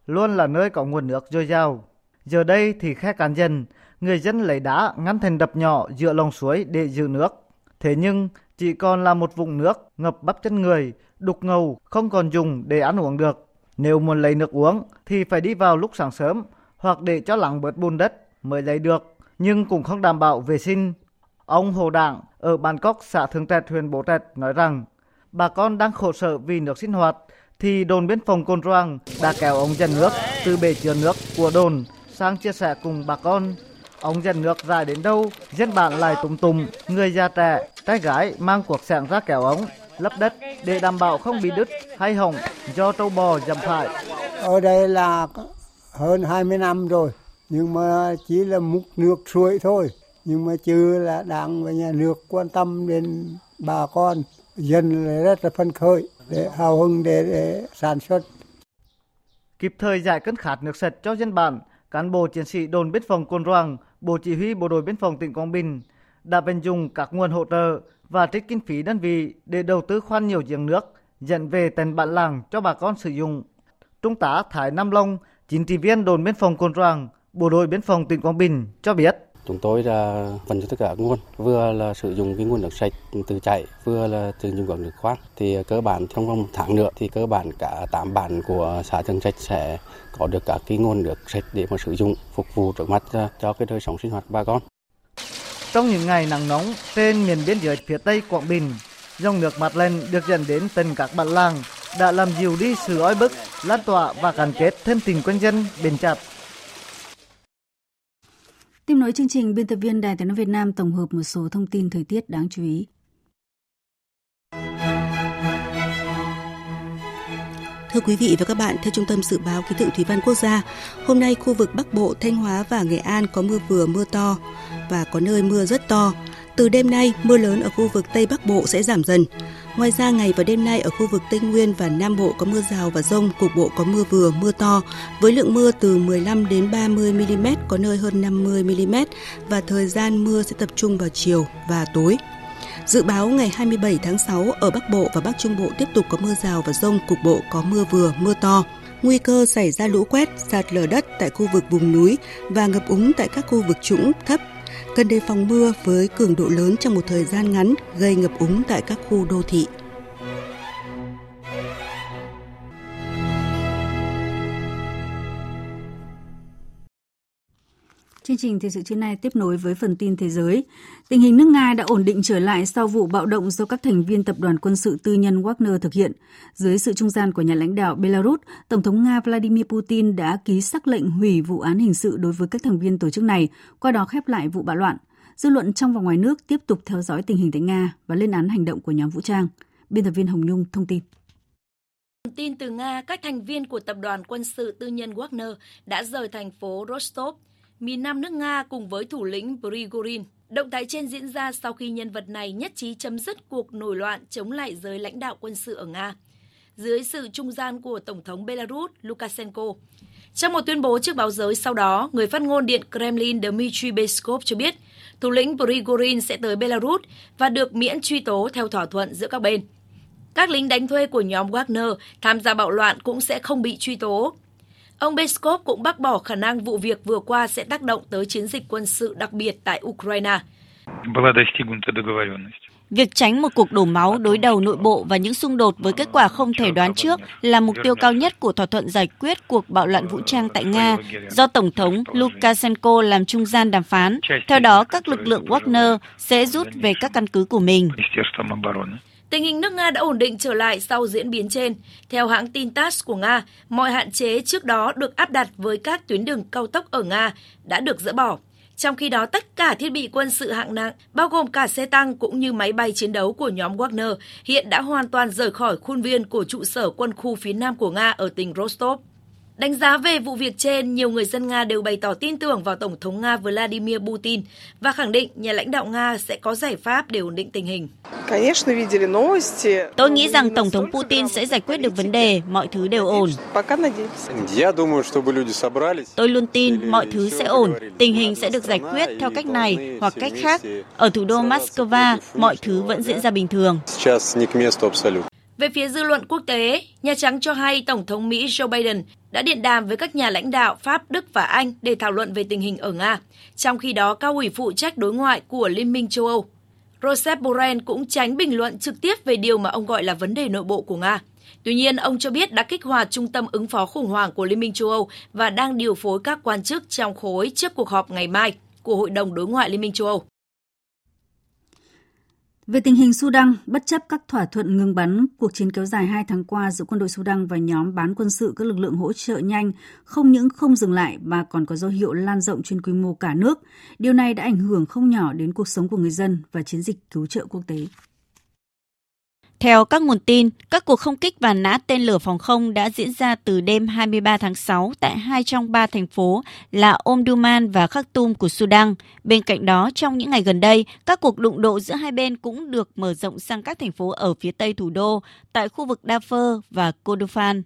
S13: luôn là nơi có nguồn nước dồi dào. Giờ đây thì khe cạn dần, người dân lấy đá ngăn thành đập nhỏ dựa lòng suối để giữ nước. Thế nhưng chỉ còn là một vùng nước ngập bắp chân người, đục ngầu, không còn dùng để ăn uống được. Nếu muốn lấy nước uống thì phải đi vào lúc sáng sớm hoặc để cho lắng bớt bùn đất mới lấy được, nhưng cũng không đảm bảo vệ sinh. Ông Hồ Đảng ở Bản xã Thường Trạch, huyện Bố Trạch nói rằng bà con đang khổ sở vì nước sinh hoạt thì đồn biên phòng Côn Roang đã kéo ống dẫn nước từ bể chứa nước của đồn sang chia sẻ cùng bà con. Ống dẫn nước dài đến đâu, dân bản lại tùng tùng, người già trẻ, trai gái mang cuộc sẻng ra kéo ống, lấp đất để đảm bảo không bị đứt hay hỏng do trâu bò dầm phải.
S15: Ở đây là hơn 20 năm rồi, nhưng mà chỉ là múc nước suối thôi. Nhưng mà chưa là đảng và nhà nước quan tâm đến bà con, dân rất là phấn khởi để hào hứng để, để sản xuất.
S13: Kịp thời giải cơn khát nước sạch cho dân bản, cán bộ chiến sĩ đồn biên phòng Cồn Roàng, Bộ Chỉ huy Bộ đội Biên phòng tỉnh Quảng Bình đã vận dụng các nguồn hỗ trợ và trích kinh phí đơn vị để đầu tư khoan nhiều giếng nước dẫn về tận bản làng cho bà con sử dụng. Trung tá Thái Nam Long, chính trị viên đồn biên phòng Cồn Roàng, Bộ đội Biên phòng tỉnh Quảng Bình cho biết.
S16: Chúng tôi là vận cho tất cả nguồn, vừa là sử dụng cái nguồn nước sạch từ chảy, vừa là sử dụng nguồn nước khoáng. Thì cơ bản trong vòng một tháng nữa thì cơ bản cả tám bản của xã Thường Trạch sẽ có được các cái nguồn nước sạch để mà sử dụng phục vụ trước mắt cho cái đời sống sinh hoạt bà con.
S13: Trong những ngày nắng nóng trên miền biên giới phía Tây Quảng Bình, dòng nước mặt lên được dẫn đến tận các bản làng đã làm dịu đi sự oi bức, lan tỏa và gắn kết thêm tình quân dân bền chặt.
S1: Tiếp nối chương trình, biên tập viên Đài Tiếng nói Việt Nam tổng hợp một số thông tin thời tiết đáng chú ý.
S17: Thưa quý vị và các bạn, theo Trung tâm Dự báo Khí tượng Thủy văn Quốc gia, hôm nay khu vực Bắc Bộ, Thanh Hóa và Nghệ An có mưa vừa mưa to và có nơi mưa rất to. Từ đêm nay, mưa lớn ở khu vực Tây Bắc Bộ sẽ giảm dần. Ngoài ra, ngày và đêm nay ở khu vực Tây Nguyên và Nam Bộ có mưa rào và rông, cục bộ có mưa vừa, mưa to, với lượng mưa từ 15 đến 30 mm, có nơi hơn 50 mm và thời gian mưa sẽ tập trung vào chiều và tối. Dự báo ngày 27 tháng 6 ở Bắc Bộ và Bắc Trung Bộ tiếp tục có mưa rào và rông, cục bộ có mưa vừa, mưa to. Nguy cơ xảy ra lũ quét, sạt lở đất tại khu vực vùng núi và ngập úng tại các khu vực trũng thấp. Cần đề phòng mưa với cường độ lớn trong một thời gian ngắn gây ngập úng tại các khu đô thị.
S1: Chương trình thời sự trưa nay tiếp nối với phần tin thế giới. Tình hình nước Nga đã ổn định trở lại sau vụ bạo động do các thành viên tập đoàn quân sự tư nhân Wagner thực hiện. Dưới sự trung gian của nhà lãnh đạo Belarus, Tổng thống Nga Vladimir Putin đã ký sắc lệnh hủy vụ án hình sự đối với các thành viên tổ chức này, qua đó khép lại vụ bạo loạn. Dư luận trong và ngoài nước tiếp tục theo dõi tình hình tại Nga và lên án hành động của nhóm vũ trang. Biên tập viên Hồng Nhung thông tin.
S18: Tin từ Nga, các thành viên của tập đoàn quân sự tư nhân Wagner đã rời thành phố Rostov, miền nam nước Nga cùng với thủ lĩnh Prigozhin. Động thái trên diễn ra sau khi nhân vật này nhất trí chấm dứt cuộc nổi loạn chống lại giới lãnh đạo quân sự ở Nga, dưới sự trung gian của Tổng thống Belarus Lukashenko. Trong một tuyên bố trước báo giới sau đó, người phát ngôn Điện Kremlin Dmitry Peskov cho biết thủ lĩnh Prigozhin sẽ tới Belarus và được miễn truy tố theo thỏa thuận giữa các bên. Các lính đánh thuê của nhóm Wagner tham gia bạo loạn cũng sẽ không bị truy tố. Ông Peskov cũng bác bỏ khả năng vụ việc vừa qua sẽ tác động tới chiến dịch quân sự đặc biệt tại Ukraine.
S19: Việc tránh một cuộc đổ máu đối đầu nội bộ và những xung đột với kết quả không thể đoán trước là mục tiêu cao nhất của thỏa thuận giải quyết cuộc bạo loạn vũ trang tại Nga do Tổng thống Lukashenko làm trung gian đàm phán. Theo đó, các lực lượng Wagner sẽ rút về các căn cứ của mình.
S18: Tình hình nước Nga đã ổn định trở lại sau diễn biến trên. Theo hãng tin TASS của Nga, mọi hạn chế trước đó được áp đặt với các tuyến đường cao tốc ở Nga đã được dỡ bỏ. Trong khi đó, tất cả thiết bị quân sự hạng nặng, bao gồm cả xe tăng cũng như máy bay chiến đấu của nhóm Wagner, hiện đã hoàn toàn rời khỏi khuôn viên của trụ sở quân khu phía nam của Nga ở tỉnh Rostov. Đánh giá về vụ việc trên, nhiều người dân Nga đều bày tỏ tin tưởng vào Tổng thống Nga Vladimir Putin và khẳng định nhà lãnh đạo Nga sẽ có giải pháp để ổn định tình hình.
S19: Tôi nghĩ rằng Tổng thống Putin sẽ giải quyết được vấn đề, mọi thứ đều ổn. Tôi luôn tin mọi thứ sẽ ổn, tình hình sẽ được giải quyết theo cách này hoặc cách khác. Ở thủ đô Moscow, mọi thứ vẫn diễn ra bình thường.
S18: Về phía dư luận quốc tế, Nhà Trắng cho hay Tổng thống Mỹ Joe Biden đã điện đàm với các nhà lãnh đạo Pháp, Đức và Anh để thảo luận về tình hình ở Nga. Trong khi đó, cao ủy phụ trách đối ngoại của Liên minh châu Âu, Joseph Borrell cũng tránh bình luận trực tiếp về điều mà ông gọi là vấn đề nội bộ của Nga. Tuy nhiên, ông cho biết đã kích hoạt trung tâm ứng phó khủng hoảng của Liên minh châu Âu và đang điều phối các quan chức trong khối trước cuộc họp ngày mai của Hội đồng Đối ngoại Liên minh châu Âu.
S1: Về tình hình Sudan, bất chấp các thỏa thuận ngừng bắn, cuộc chiến kéo dài 2 tháng qua giữa quân đội Sudan và nhóm bán quân sự các lực lượng hỗ trợ nhanh không những không dừng lại mà còn có dấu hiệu lan rộng trên quy mô cả nước. Điều này đã ảnh hưởng không nhỏ đến cuộc sống của người dân và chiến dịch cứu trợ quốc tế.
S19: Theo các nguồn tin, các cuộc không kích và nã tên lửa phòng không đã diễn ra từ đêm 23 tháng 6 tại hai trong ba thành phố là Omdurman và Khartoum của Sudan. Bên cạnh đó, trong những ngày gần đây, các cuộc đụng độ giữa hai bên cũng được mở rộng sang các thành phố ở phía tây thủ đô, tại khu vực Darfur và Kordofan.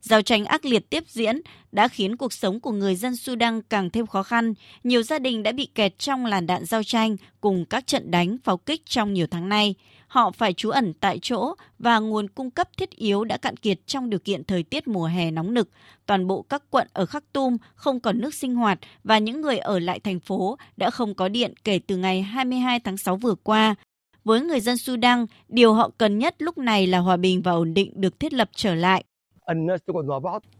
S19: Giao tranh ác liệt tiếp diễn đã khiến cuộc sống của người dân Sudan càng thêm khó khăn. Nhiều gia đình đã bị kẹt trong làn đạn giao tranh cùng các trận đánh pháo kích trong nhiều tháng nay. Họ phải trú ẩn tại chỗ và nguồn cung cấp thiết yếu đã cạn kiệt trong điều kiện thời tiết mùa hè nóng nực. Toàn bộ các quận ở Khartoum không còn nước sinh hoạt và những người ở lại thành phố đã không có điện kể từ ngày 22 tháng 6 vừa qua. Với người dân Sudan, điều họ cần nhất lúc này là hòa bình và ổn định được thiết lập trở lại.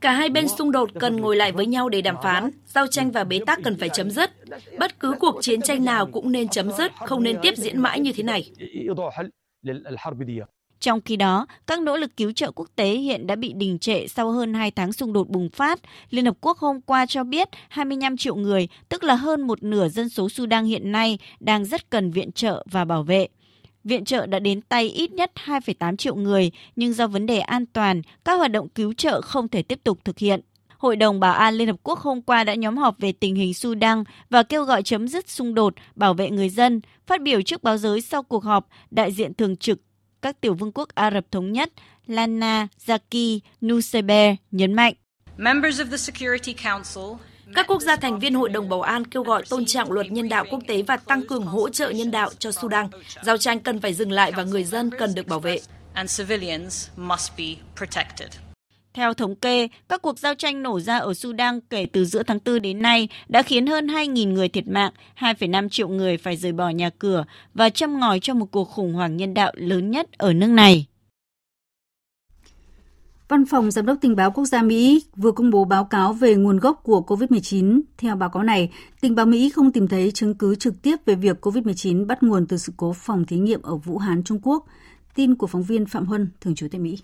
S18: Cả hai bên xung đột cần ngồi lại với nhau để đàm phán, giao tranh và bế tắc cần phải chấm dứt. Bất cứ cuộc chiến tranh nào cũng nên chấm dứt, không nên tiếp diễn mãi như thế này.
S19: Trong khi đó, các nỗ lực cứu trợ quốc tế hiện đã bị đình trệ sau hơn 2 tháng xung đột bùng phát. Liên Hợp Quốc hôm qua cho biết 25 triệu người, tức là hơn một nửa dân số Sudan hiện nay, đang rất cần viện trợ và bảo vệ. Viện trợ đã đến tay ít nhất 2,8 triệu người, nhưng do vấn đề an toàn, các hoạt động cứu trợ không thể tiếp tục thực hiện. Hội đồng Bảo an Liên Hợp Quốc hôm qua đã nhóm họp về tình hình Sudan và kêu gọi chấm dứt xung đột, bảo vệ người dân. Phát biểu trước báo giới sau cuộc họp, đại diện thường trực các tiểu vương quốc Ả Rập Thống Nhất Lana Zaki Nusebe nhấn mạnh.
S18: Các quốc gia thành viên Hội đồng Bảo an kêu gọi tôn trọng luật nhân đạo quốc tế và tăng cường hỗ trợ nhân đạo cho Sudan. Giao tranh cần phải dừng lại và người dân cần được bảo vệ.
S19: Theo thống kê, các cuộc giao tranh nổ ra ở Sudan kể từ giữa tháng 4 đến nay đã khiến hơn 2.000 người thiệt mạng, 2,5 triệu người phải rời bỏ nhà cửa và châm ngòi cho một cuộc khủng hoảng nhân đạo lớn nhất ở nước này.
S1: Văn phòng Giám đốc Tình báo Quốc gia Mỹ vừa công bố báo cáo về nguồn gốc của COVID-19. Theo báo cáo này, tình báo Mỹ không tìm thấy chứng cứ trực tiếp về việc COVID-19 bắt nguồn từ sự cố phòng thí nghiệm ở Vũ Hán, Trung Quốc. Tin của phóng viên Phạm Huân, thường trú tại Mỹ.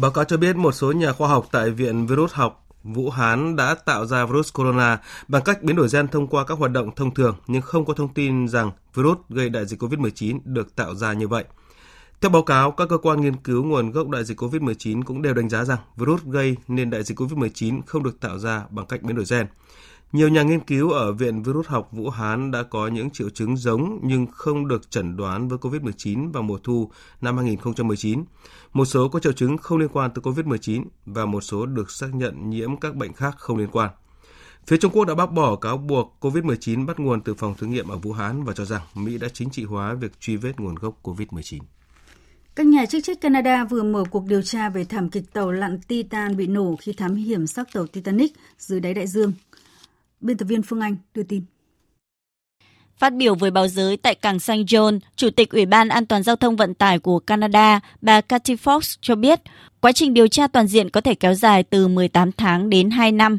S20: Báo cáo cho biết một số nhà khoa học tại Viện Virus học Vũ Hán đã tạo ra virus corona bằng cách biến đổi gen thông qua các hoạt động thông thường nhưng không có thông tin rằng virus gây đại dịch COVID-19 được tạo ra như vậy. Theo báo cáo, các cơ quan nghiên cứu nguồn gốc đại dịch COVID-19 cũng đều đánh giá rằng virus gây nên đại dịch COVID-19 không được tạo ra bằng cách biến đổi gen. Nhiều nhà nghiên cứu ở Viện Virus học Vũ Hán đã có những triệu chứng giống nhưng không được chẩn đoán với COVID-19 vào mùa thu năm 2019. Một số có triệu chứng không liên quan tới COVID-19 và một số được xác nhận nhiễm các bệnh khác không liên quan. Phía Trung Quốc đã bác bỏ cáo buộc COVID-19 bắt nguồn từ phòng thí nghiệm ở Vũ Hán và cho rằng Mỹ đã chính trị hóa việc truy vết nguồn gốc COVID-19.
S1: Các nhà chức trách Canada vừa mở cuộc điều tra về thảm kịch tàu lặn Titan bị nổ khi thám hiểm xác tàu Titanic dưới đáy đại dương. Biên tập viên Phương Anh đưa tin.
S19: Phát biểu với báo giới tại cảng St. John, Chủ tịch Ủy ban An toàn Giao thông Vận tải của Canada, bà Cathy Fox cho biết, quá trình điều tra toàn diện có thể kéo dài từ 18 tháng đến 2 năm.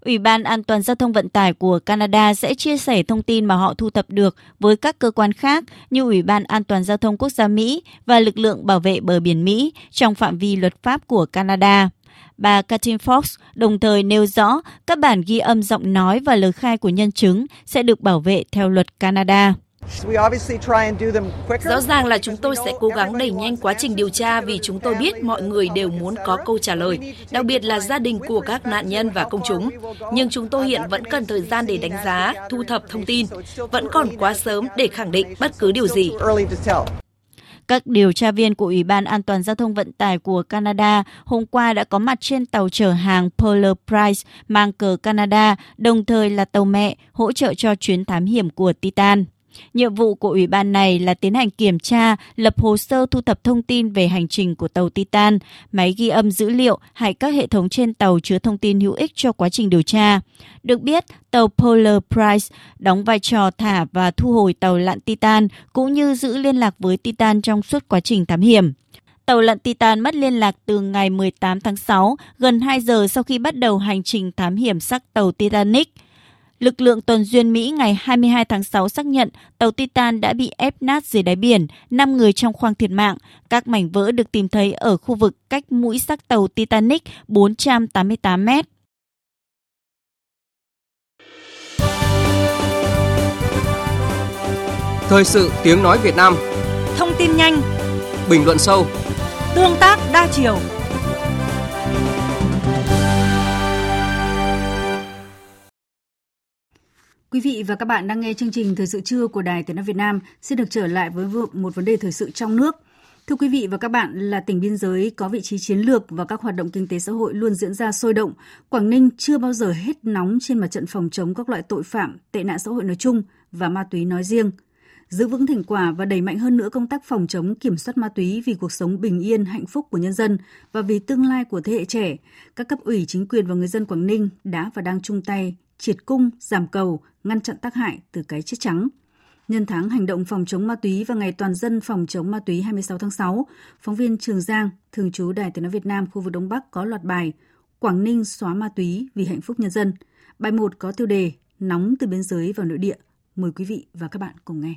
S19: Ủy ban An toàn Giao thông Vận tải của Canada sẽ chia sẻ thông tin mà họ thu thập được với các cơ quan khác như Ủy ban An toàn Giao thông Quốc gia Mỹ và lực lượng bảo vệ bờ biển Mỹ trong phạm vi luật pháp của Canada. Bà Katrin Fox đồng thời nêu rõ các bản ghi âm giọng nói và lời khai của nhân chứng sẽ được bảo vệ theo luật Canada.
S18: Rõ ràng là chúng tôi sẽ cố gắng đẩy nhanh quá trình điều tra vì chúng tôi biết mọi người đều muốn có câu trả lời, đặc biệt là gia đình của các nạn nhân và công chúng. Nhưng chúng tôi hiện vẫn cần thời gian để đánh giá, thu thập thông tin. Vẫn còn quá sớm để khẳng định bất cứ điều gì.
S19: Các điều tra viên của Ủy ban An toàn Giao thông Vận tải của Canada hôm qua đã có mặt trên tàu chở hàng Polar Price mang cờ Canada, đồng thời là tàu mẹ hỗ trợ cho chuyến thám hiểm của Titan. Nhiệm vụ của ủy ban này là tiến hành kiểm tra, lập hồ sơ thu thập thông tin về hành trình của tàu Titan, máy ghi âm dữ liệu hay các hệ thống trên tàu chứa thông tin hữu ích cho quá trình điều tra. Được biết, tàu Polar Prize đóng vai trò thả và thu hồi tàu lặn Titan cũng như giữ liên lạc với Titan trong suốt quá trình thám hiểm. Tàu lặn Titan mất liên lạc từ ngày 18 tháng 6, gần 2 giờ sau khi bắt đầu hành trình thám hiểm xác tàu Titanic – Lực lượng tuần duyên Mỹ ngày 22 tháng 6 xác nhận tàu Titan đã bị ép nát dưới đáy biển, 5 người trong khoang thiệt mạng. Các mảnh vỡ được tìm thấy ở khu vực cách mũi xác tàu Titanic 488 mét.
S6: Thời sự tiếng nói Việt Nam
S1: Thông tin nhanh
S6: Bình luận sâu
S1: Tương tác đa chiều Quý vị và các bạn đang nghe chương trình Thời sự trưa của Đài Tiếng nói Việt Nam. Xin được trở lại với một vấn đề thời sự trong nước. Thưa quý vị và các bạn, là tỉnh biên giới có vị trí chiến lược và các hoạt động kinh tế xã hội luôn diễn ra sôi động, Quảng Ninh chưa bao giờ hết nóng trên mặt trận phòng chống các loại tội phạm, tệ nạn xã hội nói chung và ma túy nói riêng. Giữ vững thành quả và đẩy mạnh hơn nữa công tác phòng chống kiểm soát ma túy vì cuộc sống bình yên, hạnh phúc của nhân dân và vì tương lai của thế hệ trẻ, các cấp ủy chính quyền và người dân Quảng Ninh đã và đang chung tay triệt cung, giảm cầu, ngăn chặn tác hại từ cái chết trắng. Nhân tháng hành động phòng chống ma túy và ngày toàn dân phòng chống ma túy 26 tháng 6, phóng viên Trường Giang, thường trú Đài Tiếng nói Việt Nam khu vực Đông Bắc có loạt bài Quảng Ninh xóa ma túy vì hạnh phúc nhân dân. Bài 1 có tiêu đề Nóng từ biên giới vào nội địa. Mời quý vị và các bạn cùng nghe.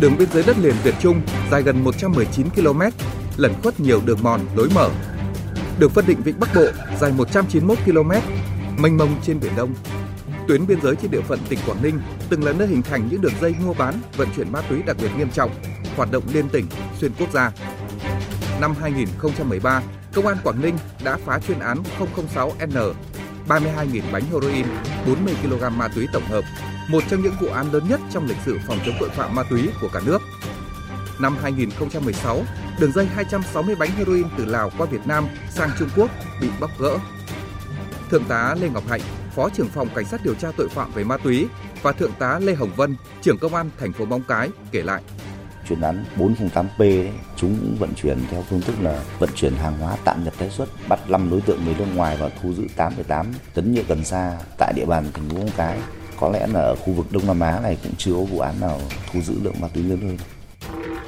S21: Đường biên giới đất liền Việt Trung dài gần 119 km, lẩn khuất nhiều đường mòn, lối mở, được phân định vịnh Bắc Bộ dài 191 km, mênh mông trên biển Đông. Tuyến biên giới trên địa phận tỉnh Quảng Ninh từng là nơi hình thành những đường dây mua bán, vận chuyển ma túy đặc biệt nghiêm trọng, hoạt động liên tỉnh, xuyên quốc gia. Năm 2013, Công an Quảng Ninh đã phá chuyên án 006N, 32.000 bánh heroin, 40 kg ma túy tổng hợp, một trong những vụ án lớn nhất trong lịch sử phòng chống tội phạm ma túy của cả nước. Năm 2016, đường dây 260 bánh heroin từ Lào qua Việt Nam sang Trung Quốc bị bóc gỡ. Thượng tá Lê Ngọc Hạnh, Phó trưởng phòng Cảnh sát điều tra tội phạm về ma túy và Thượng tá Lê Hồng Vân, trưởng công an thành phố Móng Cái kể lại.
S22: Chuyên án 408P đấy, chúng vận chuyển theo phương thức là vận chuyển hàng hóa tạm nhập tái xuất, bắt 5 đối tượng người nước ngoài và thu giữ 8,8 tấn nhựa cần sa tại địa bàn thành phố Móng Cái. Có lẽ là ở khu vực Đông Nam Á này cũng chưa có vụ án nào thu giữ lượng ma túy lớn hơn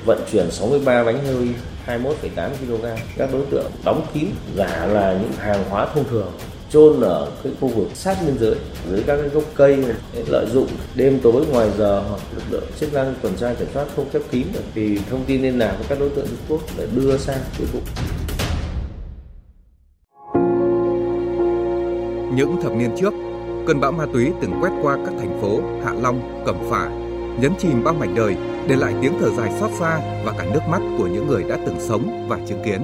S23: vận chuyển 63 bánh heroin 21,8 kg. Các đối tượng đóng kín giả là những hàng hóa thông thường chôn ở cái khu vực sát biên giới dưới các cái gốc cây lợi dụng đêm tối ngoài giờ hoặc lực lượng chức năng tuần tra kiểm soát không khép kín thì thông tin liên lạc với các đối tượng Trung Quốc để đưa sang tiêu thụ.
S21: Những thập niên trước, cơn bão ma túy từng quét qua các thành phố Hạ Long, Cẩm Phả, nhấn chìm bao mảnh đời, để lại tiếng thở dài xót xa và cả nước mắt của những người đã từng sống và chứng kiến.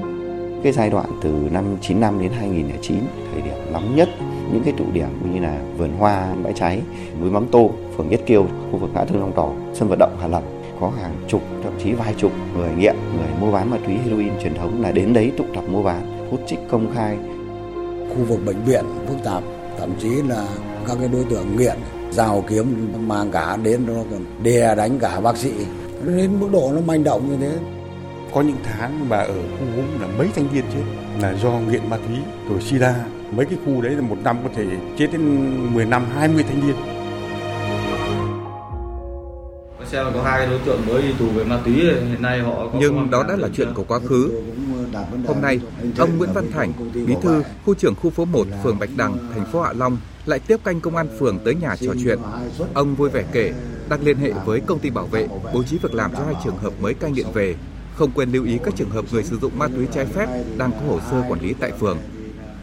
S22: Cái giai đoạn từ năm 95 đến 2009, thời điểm nóng nhất, những cái tụ điểm như là vườn hoa, bãi cháy, núi Mắm Tô, phường Nhất Kiêu, khu vực ngã tư Long Tỏ, sân vận động Hà Lập có hàng chục thậm chí vài chục người nghiện, người mua bán ma túy heroin truyền thống là đến đấy tụ tập mua bán, hút trích công khai.
S24: Khu vực bệnh viện phức tạp, thậm chí là các cái đối tượng nghiện rào kiếm mang cả đến nó còn đè đánh cả bác sĩ. Đến mức độ nó manh động như thế.
S25: Có những tháng mà ở khu gốm là mấy thanh niên chết, là do nghiện ma túy, rồi sida. Mấy cái khu đấy là một năm có thể chết đến 10 năm 20 thanh niên
S26: xem là có hai đối tượng mới đi tù về ma túy hiện nay họ có
S21: nhưng đó đã là chuyện của quá khứ. Hôm nay ông Nguyễn Văn Thành bí thư khu trưởng khu phố 1 phường Bạch Đằng thành phố Hạ Long lại tiếp canh công an phường tới nhà trò chuyện. ông vui vẻ kể đang liên hệ với công ty bảo vệ bố trí việc làm cho hai trường hợp mới cai nghiện về. Không quên lưu ý các trường hợp người sử dụng ma túy trái phép đang có hồ sơ quản lý tại phường.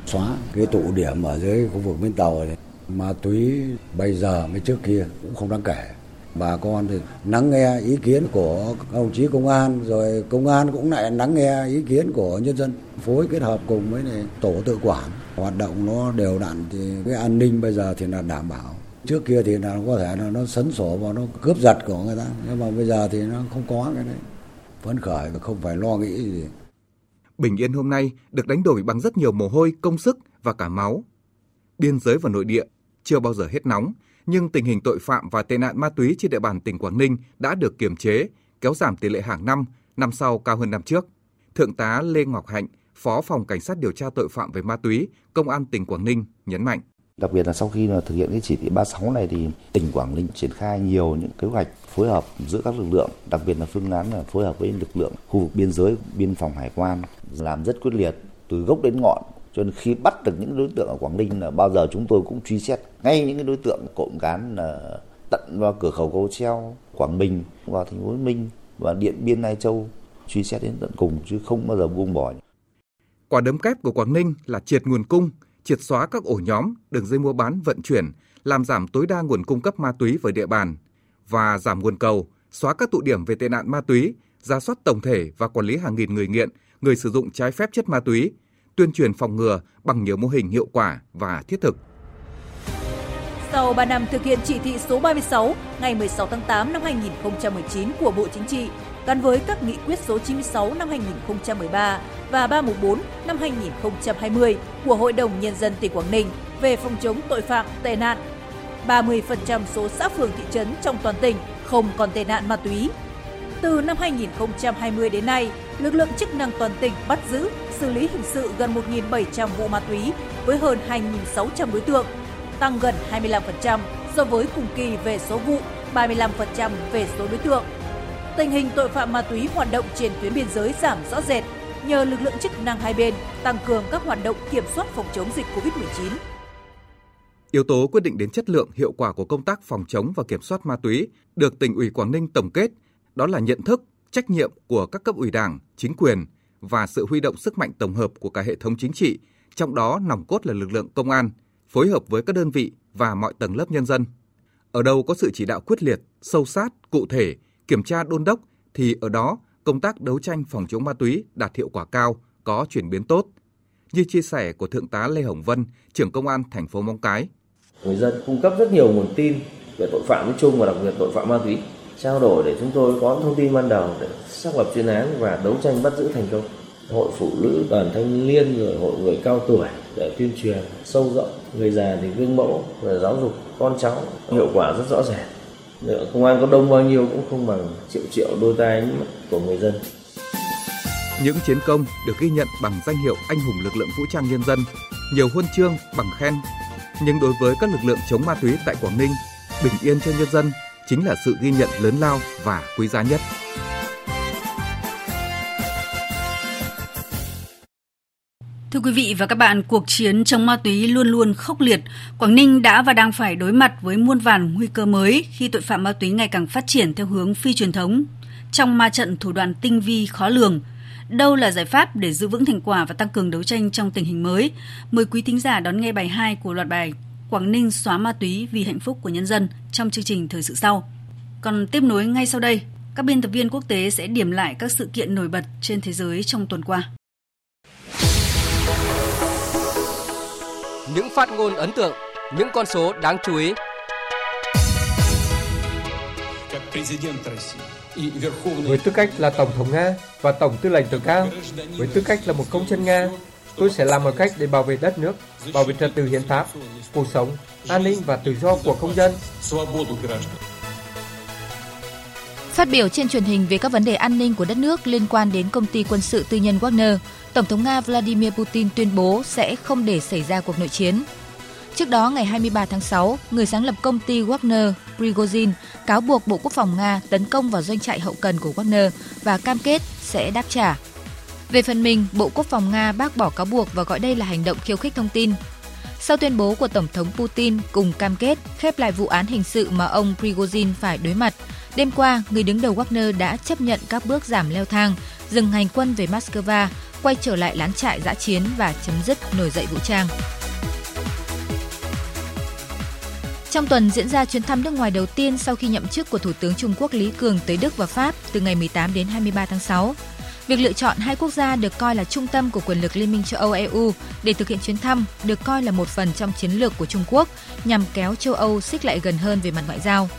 S24: Xóa cái tụ điểm ở dưới khu vực bến tàu này.
S27: Ma túy bây giờ với trước kia cũng không đáng kể. Bà con thì lắng nghe ý kiến của các đồng chí công an, rồi công an cũng lại lắng nghe ý kiến của nhân dân, phối kết hợp cùng với này tổ tự quản. Hoạt động nó đều đặn thì cái an ninh bây giờ thì là đảm bảo. Trước kia thì là có thể là nó sấn sổ và nó cướp giật của người ta, nhưng mà bây giờ thì nó không có cái đấy. Phấn khởi và không phải lo nghĩ gì.
S21: Bình Yên hôm nay được đánh đổi bằng rất nhiều mồ hôi, công sức và cả máu. Biên giới và nội địa chưa bao giờ hết nóng, nhưng tình hình tội phạm và tệ nạn ma túy trên địa bàn tỉnh Quảng Ninh đã được kiềm chế, kéo giảm tỷ lệ hàng năm, năm sau cao hơn năm trước. Thượng tá Lê Ngọc Hạnh, Phó phòng Cảnh sát điều tra tội phạm về ma túy, Công an tỉnh Quảng Ninh nhấn mạnh.
S24: Đặc biệt là sau khi mà thực hiện cái chỉ thị 36 này thì tỉnh Quảng Ninh triển khai nhiều những kế hoạch phối hợp giữa các lực lượng, đặc biệt là phương án là phối hợp với lực lượng khu vực biên giới, biên phòng hải quan làm rất quyết liệt từ gốc đến ngọn. Cho nên khi bắt được những đối tượng ở Quảng Ninh là bao giờ chúng tôi cũng truy xét ngay những cái đối tượng cộng cán là tận vào cửa khẩu cầu treo Quảng Bình vào thành phố Hồ Chí Minh và Điện Biên Lai Châu truy xét đến tận cùng chứ không bao giờ buông bỏ.
S21: Quả đấm kép của Quảng Ninh là triệt nguồn cung, triệt xóa các ổ nhóm, đường dây mua bán vận chuyển, làm giảm tối đa nguồn cung cấp ma túy với địa bàn và giảm nguồn cầu, xóa các tụ điểm về tệ nạn ma túy, ra soát tổng thể và quản lý hàng nghìn người nghiện, người sử dụng trái phép chất ma túy, tuyên truyền phòng ngừa bằng nhiều mô hình hiệu quả và thiết thực.
S28: Sau 3 năm thực hiện chỉ thị số 36 ngày 16 tháng 8 năm 2019 của Bộ Chính trị, gắn với các nghị quyết số 96 năm 2013 và 314 năm 2020 của Hội đồng Nhân dân tỉnh Quảng Ninh về phòng chống tội phạm tệ nạn. 30% số xã phường thị trấn trong toàn tỉnh không còn tệ nạn ma túy. Từ năm 2020 đến nay, lực lượng chức năng toàn tỉnh bắt giữ, xử lý hình sự gần 1.700 vụ ma túy với hơn 2.600 đối tượng, tăng gần 25% so với cùng kỳ về số vụ, 35% về số đối tượng. Tình hình tội phạm ma túy hoạt động trên tuyến biên giới giảm rõ rệt nhờ lực lượng chức năng hai bên tăng cường các hoạt động kiểm soát phòng chống dịch COVID-19.
S21: Yếu tố quyết định đến chất lượng, hiệu quả của công tác phòng chống và kiểm soát ma túy được tỉnh ủy Quảng Ninh tổng kết, đó là nhận thức, trách nhiệm của các cấp ủy Đảng, chính quyền và sự huy động sức mạnh tổng hợp của cả hệ thống chính trị, trong đó nòng cốt là lực lượng công an, phối hợp với các đơn vị và mọi tầng lớp nhân dân. Ở đâu có sự chỉ đạo quyết liệt, sâu sát, cụ thể, kiểm tra đôn đốc thì ở đó công tác đấu tranh phòng chống ma túy đạt hiệu quả cao, có chuyển biến tốt. Như chia sẻ của Thượng tá Lê Hồng Vân, trưởng công an thành phố Móng Cái.
S23: Người dân cung cấp rất nhiều nguồn tin về tội phạm nói chung và đặc biệt tội phạm ma túy, trao đổi để chúng tôi có thông tin ban đầu để xác lập chuyên án và đấu tranh bắt giữ thành công. Hội phụ nữ, đoàn thanh niên rồi hội người cao tuổi để tuyên truyền sâu rộng, người già thì gương mẫu và giáo dục con cháu hiệu quả rất rõ ràng công an có đông bao nhiêu cũng không bằng triệu triệu đôi tay của người dân.
S21: Những chiến công được ghi nhận bằng danh hiệu anh hùng lực lượng vũ trang nhân dân, nhiều huân chương, bằng khen. Nhưng đối với các lực lượng chống ma túy tại Quảng Ninh, bình yên cho nhân dân chính là sự ghi nhận lớn lao và quý giá nhất.
S1: Thưa quý vị và các bạn, cuộc chiến chống ma túy luôn luôn khốc liệt. Quảng Ninh đã và đang phải đối mặt với muôn vàn nguy cơ mới khi tội phạm ma túy ngày càng phát triển theo hướng phi truyền thống. Trong ma trận thủ đoạn tinh vi khó lường, đâu là giải pháp để giữ vững thành quả và tăng cường đấu tranh trong tình hình mới? Mời quý thính giả đón nghe bài 2 của loạt bài Quảng Ninh xóa ma túy vì hạnh phúc của nhân dân trong chương trình thời sự sau. Còn tiếp nối ngay sau đây, các biên tập viên quốc tế sẽ điểm lại các sự kiện nổi bật trên thế giới trong tuần qua.
S29: những phát ngôn ấn tượng, những con số đáng chú ý.
S30: Với tư cách là Tổng thống Nga và Tổng tư lệnh tối cao, với tư cách là một công dân Nga, tôi sẽ làm mọi cách để bảo vệ đất nước, bảo vệ trật tự hiến pháp, cuộc sống, an ninh và tự do của công dân.
S11: Phát biểu trên truyền hình về các vấn đề an ninh của đất nước liên quan đến công ty quân sự tư nhân Wagner, Tổng thống Nga Vladimir Putin tuyên bố sẽ không để xảy ra cuộc nội chiến. Trước đó, ngày 23 tháng 6, người sáng lập công ty Wagner, Prigozhin, cáo buộc Bộ Quốc phòng Nga tấn công vào doanh trại hậu cần của Wagner và cam kết sẽ đáp trả. Về phần mình, Bộ Quốc phòng Nga bác bỏ cáo buộc và gọi đây là hành động khiêu khích thông tin. Sau tuyên bố của Tổng thống Putin cùng cam kết khép lại vụ án hình sự mà ông Prigozhin phải đối mặt, đêm qua, người đứng đầu Wagner đã chấp nhận các bước giảm leo thang, dừng hành quân về Moscow quay trở lại lán trại giã chiến và chấm dứt nổi dậy vũ trang. Trong tuần diễn ra chuyến thăm nước ngoài đầu tiên sau khi nhậm chức của Thủ tướng Trung Quốc Lý Cường tới Đức và Pháp từ ngày 18 đến 23 tháng 6. Việc lựa chọn hai quốc gia được coi là trung tâm của quyền lực Liên minh châu Âu EU để thực hiện chuyến thăm được coi là một phần trong chiến lược của Trung Quốc nhằm kéo châu Âu xích lại gần hơn về mặt ngoại giao.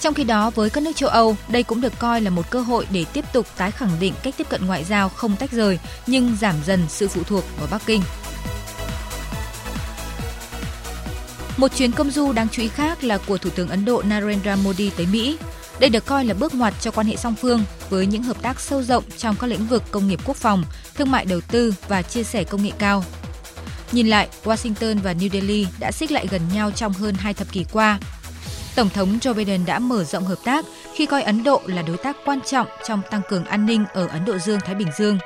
S11: Trong khi đó, với các nước châu Âu, đây cũng được coi là một cơ hội để tiếp tục tái khẳng định cách tiếp cận ngoại giao không tách rời nhưng giảm dần sự phụ thuộc vào Bắc Kinh. Một chuyến công du đáng chú ý khác là của Thủ tướng Ấn Độ Narendra Modi tới Mỹ. Đây được coi là bước ngoặt cho quan hệ song phương với những hợp tác sâu rộng trong các lĩnh vực công nghiệp quốc phòng, thương mại đầu tư và chia sẻ công nghệ cao. Nhìn lại, Washington và New Delhi đã xích lại gần nhau trong hơn hai thập kỷ qua. Tổng thống Joe Biden đã mở rộng hợp tác khi coi Ấn Độ là đối tác quan trọng trong tăng cường an ninh ở Ấn Độ Dương-Thái Bình Dương.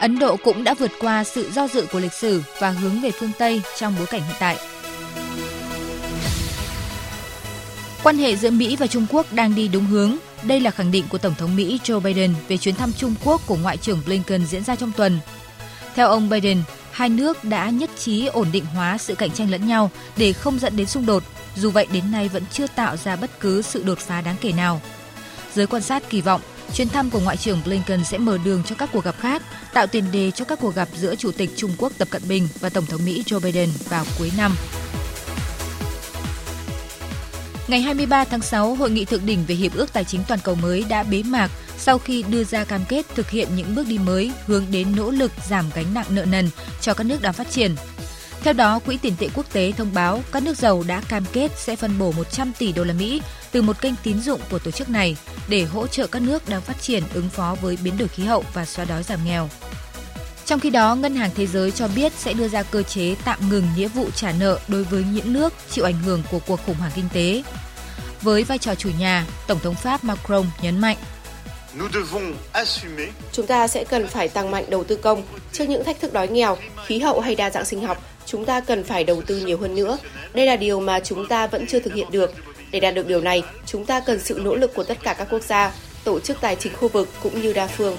S11: Ấn Độ cũng đã vượt qua sự do dự của lịch sử và hướng về phương Tây trong bối cảnh hiện tại. Quan hệ giữa Mỹ và Trung Quốc đang đi đúng hướng. Đây là khẳng định của Tổng thống Mỹ Joe Biden về chuyến thăm Trung Quốc của Ngoại trưởng Blinken diễn ra trong tuần. Theo ông Biden, hai nước đã nhất trí ổn định hóa sự cạnh tranh lẫn nhau để không dẫn đến xung đột, dù vậy đến nay vẫn chưa tạo ra bất cứ sự đột phá đáng kể nào. Giới quan sát kỳ vọng, chuyến thăm của Ngoại trưởng Blinken sẽ mở đường cho các cuộc gặp khác, tạo tiền đề cho các cuộc gặp giữa Chủ tịch Trung Quốc Tập Cận Bình và Tổng thống Mỹ Joe Biden vào cuối năm. Ngày 23 tháng 6, Hội nghị thượng đỉnh về Hiệp ước Tài chính Toàn cầu mới đã bế mạc sau khi đưa ra cam kết thực hiện những bước đi mới hướng đến nỗ lực giảm gánh nặng nợ nần cho các nước đang phát triển. Theo đó, Quỹ tiền tệ quốc tế thông báo các nước giàu đã cam kết sẽ phân bổ 100 tỷ đô la Mỹ từ một kênh tín dụng của tổ chức này để hỗ trợ các nước đang phát triển ứng phó với biến đổi khí hậu và xóa đói giảm nghèo. Trong khi đó, Ngân hàng Thế giới cho biết sẽ đưa ra cơ chế tạm ngừng nghĩa vụ trả nợ đối với những nước chịu ảnh hưởng của cuộc khủng hoảng kinh tế. Với vai trò chủ nhà, Tổng thống Pháp Macron nhấn mạnh
S31: Chúng ta sẽ cần phải tăng mạnh đầu tư công. Trước những thách thức đói nghèo, khí hậu hay đa dạng sinh học, chúng ta cần phải đầu tư nhiều hơn nữa. Đây là điều mà chúng ta vẫn chưa thực hiện được. Để đạt được điều này, chúng ta cần sự nỗ lực của tất cả các quốc gia, tổ chức tài chính khu vực cũng như đa phương.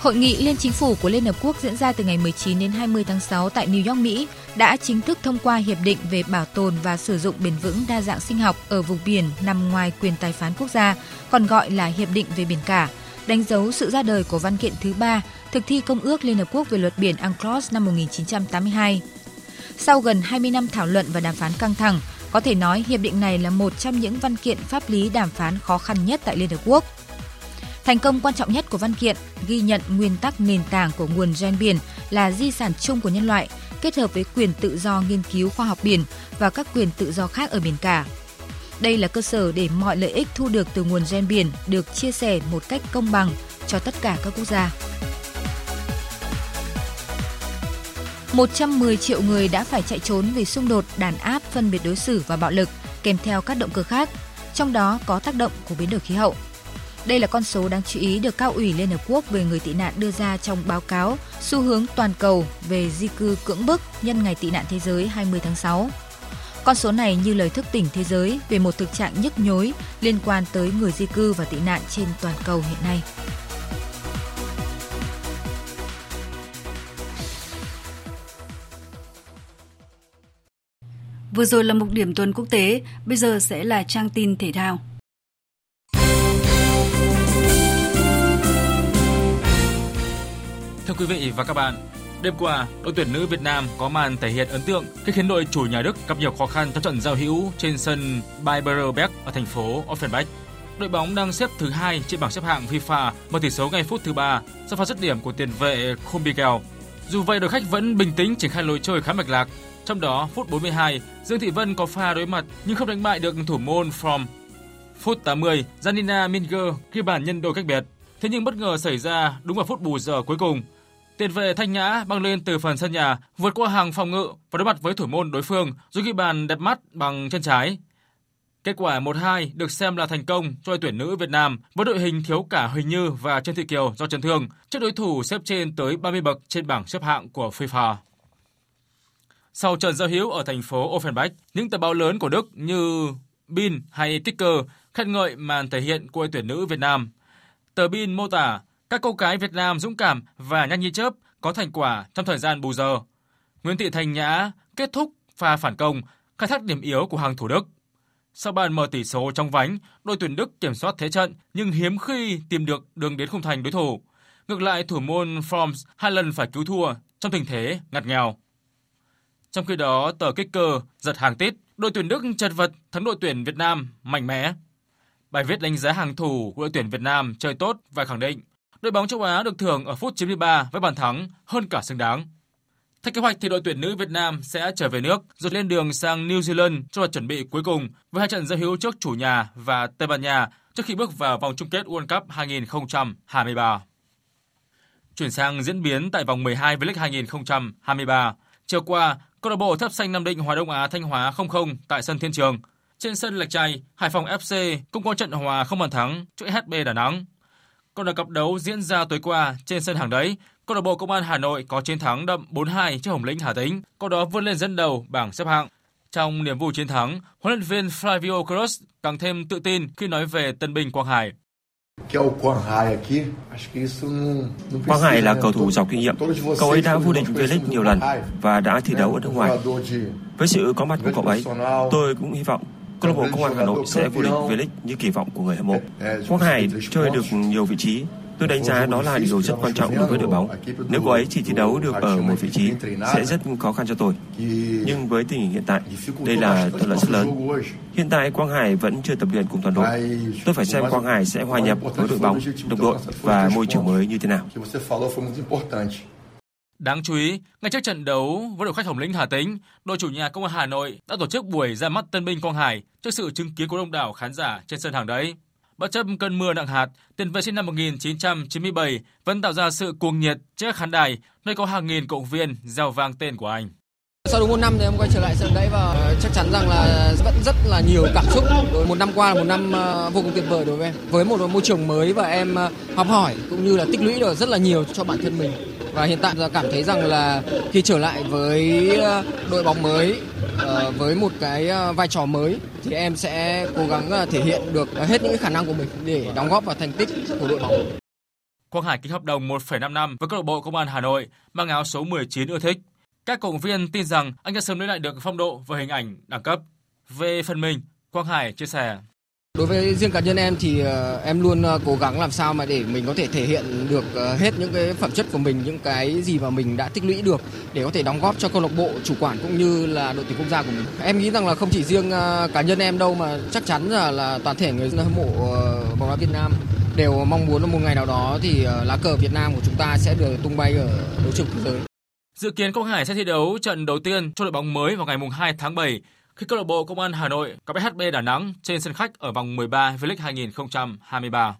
S11: Hội nghị Liên Chính phủ của Liên Hợp Quốc diễn ra từ ngày 19 đến 20 tháng 6 tại New York, Mỹ đã chính thức thông qua Hiệp định về bảo tồn và sử dụng bền vững đa dạng sinh học ở vùng biển nằm ngoài quyền tài phán quốc gia, còn gọi là Hiệp định về biển cả, đánh dấu sự ra đời của văn kiện thứ ba thực thi Công ước Liên Hợp Quốc về luật biển UNCLOS năm 1982. Sau gần 20 năm thảo luận và đàm phán căng thẳng, có thể nói hiệp định này là một trong những văn kiện pháp lý đàm phán khó khăn nhất tại Liên Hợp Quốc. Thành công quan trọng nhất của văn kiện ghi nhận nguyên tắc nền tảng của nguồn gen biển là di sản chung của nhân loại, kết hợp với quyền tự do nghiên cứu khoa học biển và các quyền tự do khác ở biển cả. Đây là cơ sở để mọi lợi ích thu được từ nguồn gen biển được chia sẻ một cách công bằng cho tất cả các quốc gia. 110 triệu người đã phải chạy trốn vì xung đột, đàn áp, phân biệt đối xử và bạo lực, kèm theo các động cơ khác, trong đó có tác động của biến đổi khí hậu. Đây là con số đáng chú ý được Cao ủy Liên Hợp Quốc về người tị nạn đưa ra trong báo cáo xu hướng toàn cầu về di cư cưỡng bức nhân ngày tị nạn thế giới 20 tháng 6. Con số này như lời thức tỉnh thế giới về một thực trạng nhức nhối liên quan tới người di cư và tị nạn trên toàn cầu hiện nay.
S1: Vừa rồi là mục điểm tuần quốc tế, bây giờ sẽ là trang tin thể thao.
S32: Thưa quý vị và các bạn, đêm qua, đội tuyển nữ Việt Nam có màn thể hiện ấn tượng khi khiến đội chủ nhà Đức gặp nhiều khó khăn trong trận giao hữu trên sân Biberberg ở thành phố Offenbach. Đội bóng đang xếp thứ hai trên bảng xếp hạng FIFA mở tỷ số ngay phút thứ ba sau pha dứt điểm của tiền vệ Kumbigel. Dù vậy, đội khách vẫn bình tĩnh triển khai lối chơi khá mạch lạc. Trong đó, phút 42, Dương Thị Vân có pha đối mặt nhưng không đánh bại được thủ môn From. Phút 80, Janina Minger ghi bàn nhân đôi cách biệt. Thế nhưng bất ngờ xảy ra đúng vào phút bù giờ cuối cùng. Tiền vệ Thanh Nhã băng lên từ phần sân nhà, vượt qua hàng phòng ngự và đối mặt với thủ môn đối phương rồi ghi bàn đẹp mắt bằng chân trái. Kết quả 1-2 được xem là thành công cho đội tuyển nữ Việt Nam với đội hình thiếu cả Huỳnh Như và Trần Thị Kiều do chấn thương trước đối thủ xếp trên tới 30 bậc trên bảng xếp hạng của FIFA. Sau trận giao hữu ở thành phố Offenbach, những tờ báo lớn của Đức như Bin hay Ticker khen ngợi màn thể hiện của đội tuyển nữ Việt Nam. Tờ Bin mô tả các cô gái Việt Nam dũng cảm và nhanh như chớp có thành quả trong thời gian bù giờ. Nguyễn Thị Thanh Nhã kết thúc pha phản công, khai thác điểm yếu của hàng thủ Đức. Sau bàn mở tỷ số trong vánh, đội tuyển Đức kiểm soát thế trận nhưng hiếm khi tìm được đường đến khung thành đối thủ. Ngược lại, thủ môn Forms hai lần phải cứu thua trong tình thế ngặt nghèo. Trong khi đó, tờ Kicker giật hàng tít, đội tuyển Đức chật vật thắng đội tuyển Việt Nam mạnh mẽ. Bài viết đánh giá hàng thủ của đội tuyển Việt Nam chơi tốt và khẳng định đội bóng châu Á được thưởng ở phút 93 với bàn thắng hơn cả xứng đáng. Theo kế hoạch thì đội tuyển nữ Việt Nam sẽ trở về nước rồi lên đường sang New Zealand cho đợt chuẩn bị cuối cùng với hai trận giao hữu trước chủ nhà và Tây Ban Nha trước khi bước vào vòng chung kết World Cup 2023. Chuyển sang diễn biến tại vòng 12 V-League 2023. Chiều qua, câu lạc bộ Thấp Xanh Nam Định Hòa Đông Á Thanh Hóa 0-0 tại sân Thiên Trường. Trên sân Lạch Tray, Hải Phòng FC cũng có trận hòa không bàn thắng trước SHB Đà Nẵng. Còn ở cặp đấu diễn ra tối qua trên sân hàng đấy, câu lạc bộ Công an Hà Nội có chiến thắng đậm 4-2 trước Hồng Lĩnh Hà Tĩnh, có đó vươn lên dẫn đầu bảng xếp hạng. Trong niềm vui chiến thắng, huấn luyện viên Flavio Cruz càng thêm tự tin khi nói về tân binh Quang Hải.
S30: Quang Hải là cầu thủ giàu kinh nghiệm. Cậu ấy đã vô địch V-League nhiều lần và đã thi đấu ở nước ngoài. Với sự có mặt của cậu ấy, tôi cũng hy vọng câu lạc bộ Công an Hà Nội sẽ vô địch V-League như kỳ vọng của người hâm mộ. Quang Hải chơi được nhiều vị trí Tôi đánh giá đó là điều rất quan trọng đối với đội bóng. Nếu cô ấy chỉ thi đấu được ở một vị trí, sẽ rất khó khăn cho tôi. Nhưng với tình hình hiện tại, đây là thuận lợi rất lớn. Hiện tại Quang Hải vẫn chưa tập luyện cùng toàn đội. Tôi phải xem Quang Hải sẽ hòa nhập với đội bóng, đồng đội và môi trường mới như thế nào.
S32: Đáng chú ý, ngay trước trận đấu với đội khách Hồng Lĩnh Hà Tĩnh, đội chủ nhà Công an Hà Nội đã tổ chức buổi ra mắt tân binh Quang Hải trước sự chứng kiến của đông đảo khán giả trên sân hàng đấy. Bất chấp cơn mưa nặng hạt, tiền vệ sinh năm 1997 vẫn tạo ra sự cuồng nhiệt trước khán đài, nơi có hàng nghìn cộng viên reo vang tên của anh.
S29: Sau đúng một năm thì em quay trở lại sân đấy và chắc chắn rằng là vẫn rất là nhiều cảm xúc. Một năm qua là một năm ờ, vô cùng tuyệt vời đối với em. Với một môi trường mới và em ờ, học hỏi cũng như là tích lũy được rất là nhiều cho bản thân mình. Và hiện tại là cảm thấy rằng là khi trở lại với ờ, đội bóng mới ờ, với một cái ờ, vai trò mới thì em sẽ cố gắng thể hiện được hết những khả năng của mình để đóng góp vào thành tích của đội bóng.
S32: Quang Hải ký hợp đồng 1,5 năm với câu lạc bộ Công an Hà Nội mang áo số 19 ưa thích. Các cổ viên tin rằng anh sẽ sớm lấy lại được phong độ và hình ảnh đẳng cấp. Về phần mình, Quang Hải chia sẻ.
S29: Đối với riêng cá nhân em thì ờ, em luôn ờ, cố gắng làm sao mà để mình có thể thể hiện được ờ, hết những cái phẩm chất của mình, những cái gì mà mình đã tích lũy được để có thể đóng góp cho câu lạc bộ, chủ quản cũng như là đội tuyển quốc gia của mình. Em nghĩ rằng là không chỉ riêng cá nhân em đâu mà chắc chắn là là toàn thể người hâm mộ bóng đá Việt Nam đều mong muốn là một ngày nào đó thì lá cờ Việt Nam của chúng ta sẽ được tung bay ở đấu trường thế giới.
S32: Dự kiến Quang Hải sẽ thi đấu trận đầu tiên cho đội bóng mới vào ngày 2 tháng 7 khi câu lạc bộ Công an Hà Nội gặp SHB Đà Nẵng trên sân khách ở vòng 13 V-League 2023.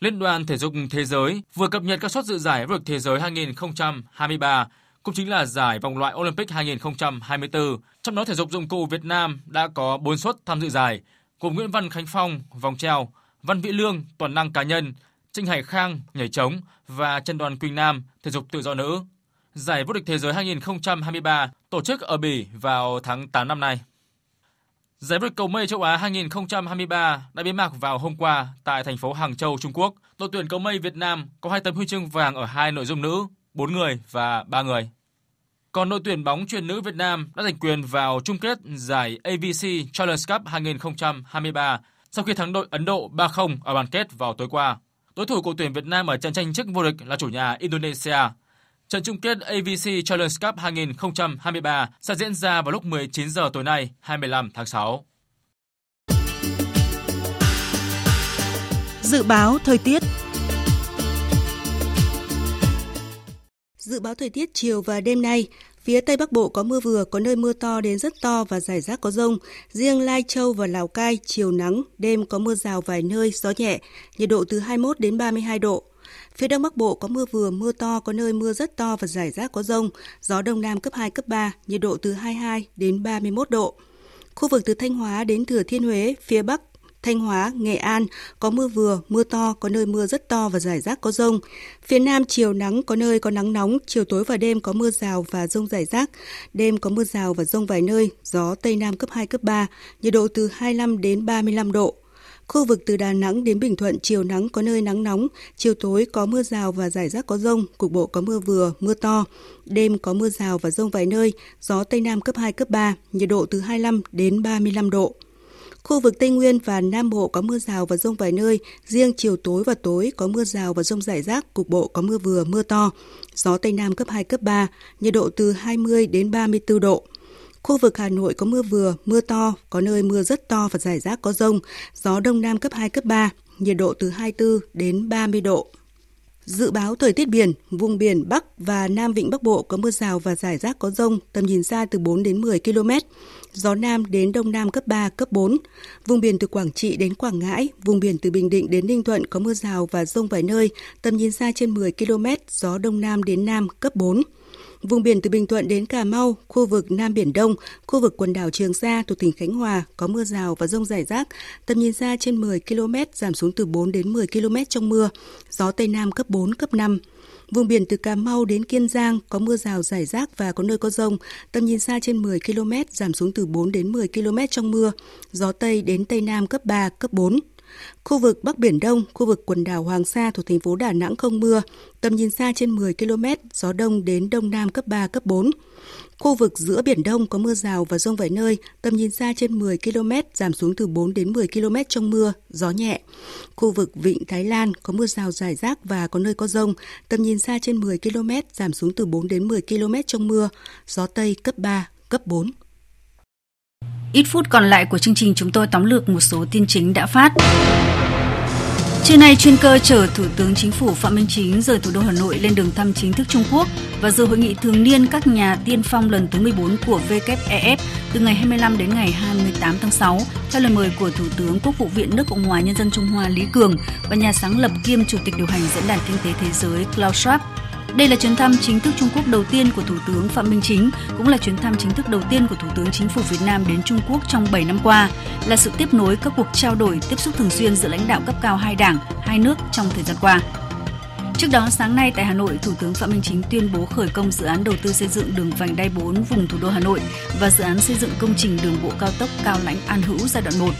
S32: Liên đoàn Thể dục Thế giới vừa cập nhật các suất dự giải vô địch thế giới 2023, cũng chính là giải vòng loại Olympic 2024. Trong đó thể dục dụng cụ Việt Nam đã có 4 suất tham dự giải, gồm Nguyễn Văn Khánh Phong vòng treo, Văn Vĩ Lương toàn năng cá nhân, Trinh Hải Khang nhảy trống và Trần Đoàn Quỳnh Nam thể dục tự do nữ. Giải vô địch thế giới 2023 tổ chức ở Bỉ vào tháng 8 năm nay. Giải vô địch cầu mây châu Á 2023 đã bế mạc vào hôm qua tại thành phố Hàng Châu, Trung Quốc. Đội tuyển cầu mây Việt Nam có hai tấm huy chương vàng ở hai nội dung nữ, 4 người và 3 người. Còn đội tuyển bóng truyền nữ Việt Nam đã giành quyền vào chung kết giải AVC Challenge Cup 2023 sau khi thắng đội Ấn Độ 3-0 ở bán kết vào tối qua. Đối thủ của tuyển Việt Nam ở trận tranh chức vô địch là chủ nhà Indonesia. Trận chung kết AVC Challenge Cup 2023 sẽ diễn ra vào lúc 19 giờ tối nay, 25 tháng 6.
S17: Dự báo thời tiết Dự báo thời tiết chiều và đêm nay, phía Tây Bắc Bộ có mưa vừa, có nơi mưa to đến rất to và rải rác có rông. Riêng Lai Châu và Lào Cai, chiều nắng, đêm có mưa rào vài nơi, gió nhẹ, nhiệt độ từ 21 đến 32 độ. Phía Đông Bắc Bộ có mưa vừa, mưa to, có nơi mưa rất to và rải rác có rông, gió Đông Nam cấp 2, cấp 3, nhiệt độ từ 22 đến 31 độ. Khu vực từ Thanh Hóa đến Thừa Thiên Huế, phía Bắc, Thanh Hóa, Nghệ An có mưa vừa, mưa to, có nơi mưa rất to và rải rác có rông. Phía Nam chiều nắng, có nơi có nắng nóng, chiều tối và đêm có mưa rào và rông rải rác. Đêm có mưa rào và rông vài nơi, gió Tây Nam cấp 2, cấp 3, nhiệt độ từ 25 đến 35 độ. Khu vực từ Đà Nẵng đến Bình Thuận chiều nắng có nơi nắng nóng, chiều tối có mưa rào và rải rác có rông, cục bộ có mưa vừa, mưa to. Đêm có mưa rào và rông vài nơi, gió Tây Nam cấp 2, cấp 3, nhiệt độ từ 25 đến 35 độ. Khu vực Tây Nguyên và Nam Bộ có mưa rào và rông vài nơi, riêng chiều tối và tối có mưa rào và rông rải rác, cục bộ có mưa vừa, mưa to. Gió Tây Nam cấp 2, cấp 3, nhiệt độ từ 20 đến 34 độ. Khu vực Hà Nội có mưa vừa, mưa to, có nơi mưa rất to và rải rác có rông, gió Đông Nam cấp 2, cấp 3, nhiệt độ từ 24 đến 30 độ. Dự báo thời tiết biển, vùng biển Bắc và Nam Vịnh Bắc Bộ có mưa rào và rải rác có rông, tầm nhìn xa từ 4 đến 10 km, gió Nam đến Đông Nam cấp 3, cấp 4. Vùng biển từ Quảng Trị đến Quảng Ngãi, vùng biển từ Bình Định đến Ninh Thuận có mưa rào và rông vài nơi, tầm nhìn xa trên 10 km, gió Đông Nam đến Nam cấp 4. Vùng biển từ Bình Thuận đến Cà Mau, khu vực Nam Biển Đông, khu vực quần đảo Trường Sa thuộc tỉnh Khánh Hòa có mưa rào và rông rải rác, tầm nhìn xa trên 10 km, giảm xuống từ 4 đến 10 km trong mưa, gió Tây Nam cấp 4, cấp 5. Vùng biển từ Cà Mau đến Kiên Giang có mưa rào rải rác và có nơi có rông, tầm nhìn xa trên 10 km, giảm xuống từ 4 đến 10 km trong mưa, gió Tây đến Tây Nam cấp 3, cấp 4. Khu vực Bắc Biển Đông, khu vực quần đảo Hoàng Sa thuộc thành phố Đà Nẵng không mưa, tầm nhìn xa trên 10 km, gió đông đến đông nam cấp 3, cấp 4. Khu vực giữa Biển Đông có mưa rào và rông vài nơi, tầm nhìn xa trên 10 km, giảm xuống từ 4 đến 10 km trong mưa, gió nhẹ. Khu vực Vịnh Thái Lan có mưa rào rải rác và có nơi có rông, tầm nhìn xa trên 10 km, giảm xuống từ 4 đến 10 km trong mưa, gió Tây cấp 3, cấp 4.
S1: Ít phút còn lại của chương trình chúng tôi tóm lược một số tin chính đã phát. Trưa nay, chuyên cơ chở Thủ tướng Chính phủ Phạm Minh Chính rời thủ đô Hà Nội lên đường thăm chính thức Trung Quốc và dự hội nghị thường niên các nhà tiên phong lần thứ 14 của WEF từ ngày 25 đến ngày 28 tháng 6 theo lời mời của Thủ tướng Quốc vụ viện nước Cộng hòa Nhân dân Trung Hoa Lý Cường và nhà sáng lập kiêm Chủ tịch điều hành Diễn đàn Kinh tế Thế giới Klaus Schwab. Đây là chuyến thăm chính thức Trung Quốc đầu tiên của Thủ tướng Phạm Minh Chính, cũng là chuyến thăm chính thức đầu tiên của Thủ tướng Chính phủ Việt Nam đến Trung Quốc trong 7 năm qua, là sự tiếp nối các cuộc trao đổi tiếp xúc thường xuyên giữa lãnh đạo cấp cao hai đảng, hai nước trong thời gian qua. Trước đó, sáng nay tại Hà Nội, Thủ tướng Phạm Minh Chính tuyên bố khởi công dự án đầu tư xây dựng đường vành đai 4 vùng thủ đô Hà Nội và dự án xây dựng công trình đường bộ cao tốc Cao Lãnh An Hữu giai đoạn 1.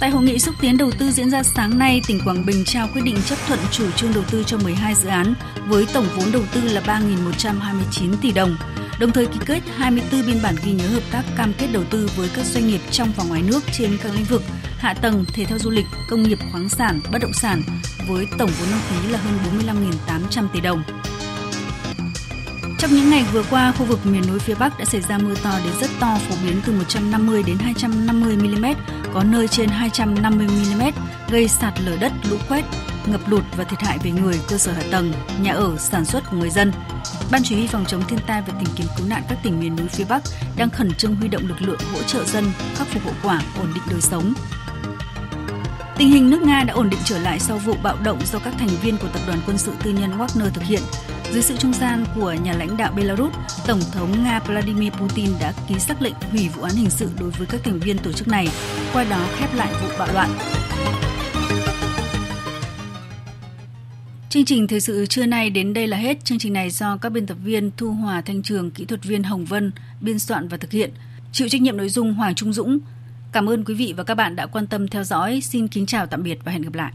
S1: Tại hội nghị xúc tiến đầu tư diễn ra sáng nay, tỉnh Quảng Bình trao quyết định chấp thuận chủ trương đầu tư cho 12 dự án với tổng vốn đầu tư là 3.129 tỷ đồng, đồng thời ký kết 24 biên bản ghi nhớ hợp tác cam kết đầu tư với các doanh nghiệp trong và ngoài nước trên các lĩnh vực hạ tầng, thể thao du lịch, công nghiệp khoáng sản, bất động sản với tổng vốn đăng ký là hơn 45.800 tỷ đồng. Trong những ngày vừa qua, khu vực miền núi phía Bắc đã xảy ra mưa to đến rất to, phổ biến từ 150 đến 250 mm, có nơi trên 250 mm, gây sạt lở đất, lũ quét, ngập lụt và thiệt hại về người, cơ sở hạ tầng, nhà ở, sản xuất của người dân. Ban chỉ huy phòng chống thiên tai và tìm kiếm cứu nạn các tỉnh miền núi phía Bắc đang khẩn trương huy động lực lượng hỗ trợ dân khắc phục hậu quả, ổn định đời sống. Tình hình nước Nga đã ổn định trở lại sau vụ bạo động do các thành viên của tập đoàn quân sự tư nhân Wagner thực hiện. Dưới sự trung gian của nhà lãnh đạo Belarus, Tổng thống Nga Vladimir Putin đã ký sắc lệnh hủy vụ án hình sự đối với các thành viên tổ chức này, qua đó khép lại vụ bạo loạn. Chương trình thời sự trưa nay đến đây là hết. Chương trình này do các biên tập viên Thu Hòa Thanh Trường, kỹ thuật viên Hồng Vân biên soạn và thực hiện. Chịu trách nhiệm nội dung Hoàng Trung Dũng. Cảm ơn quý vị và các bạn đã quan tâm theo dõi. Xin kính chào tạm biệt và hẹn gặp lại.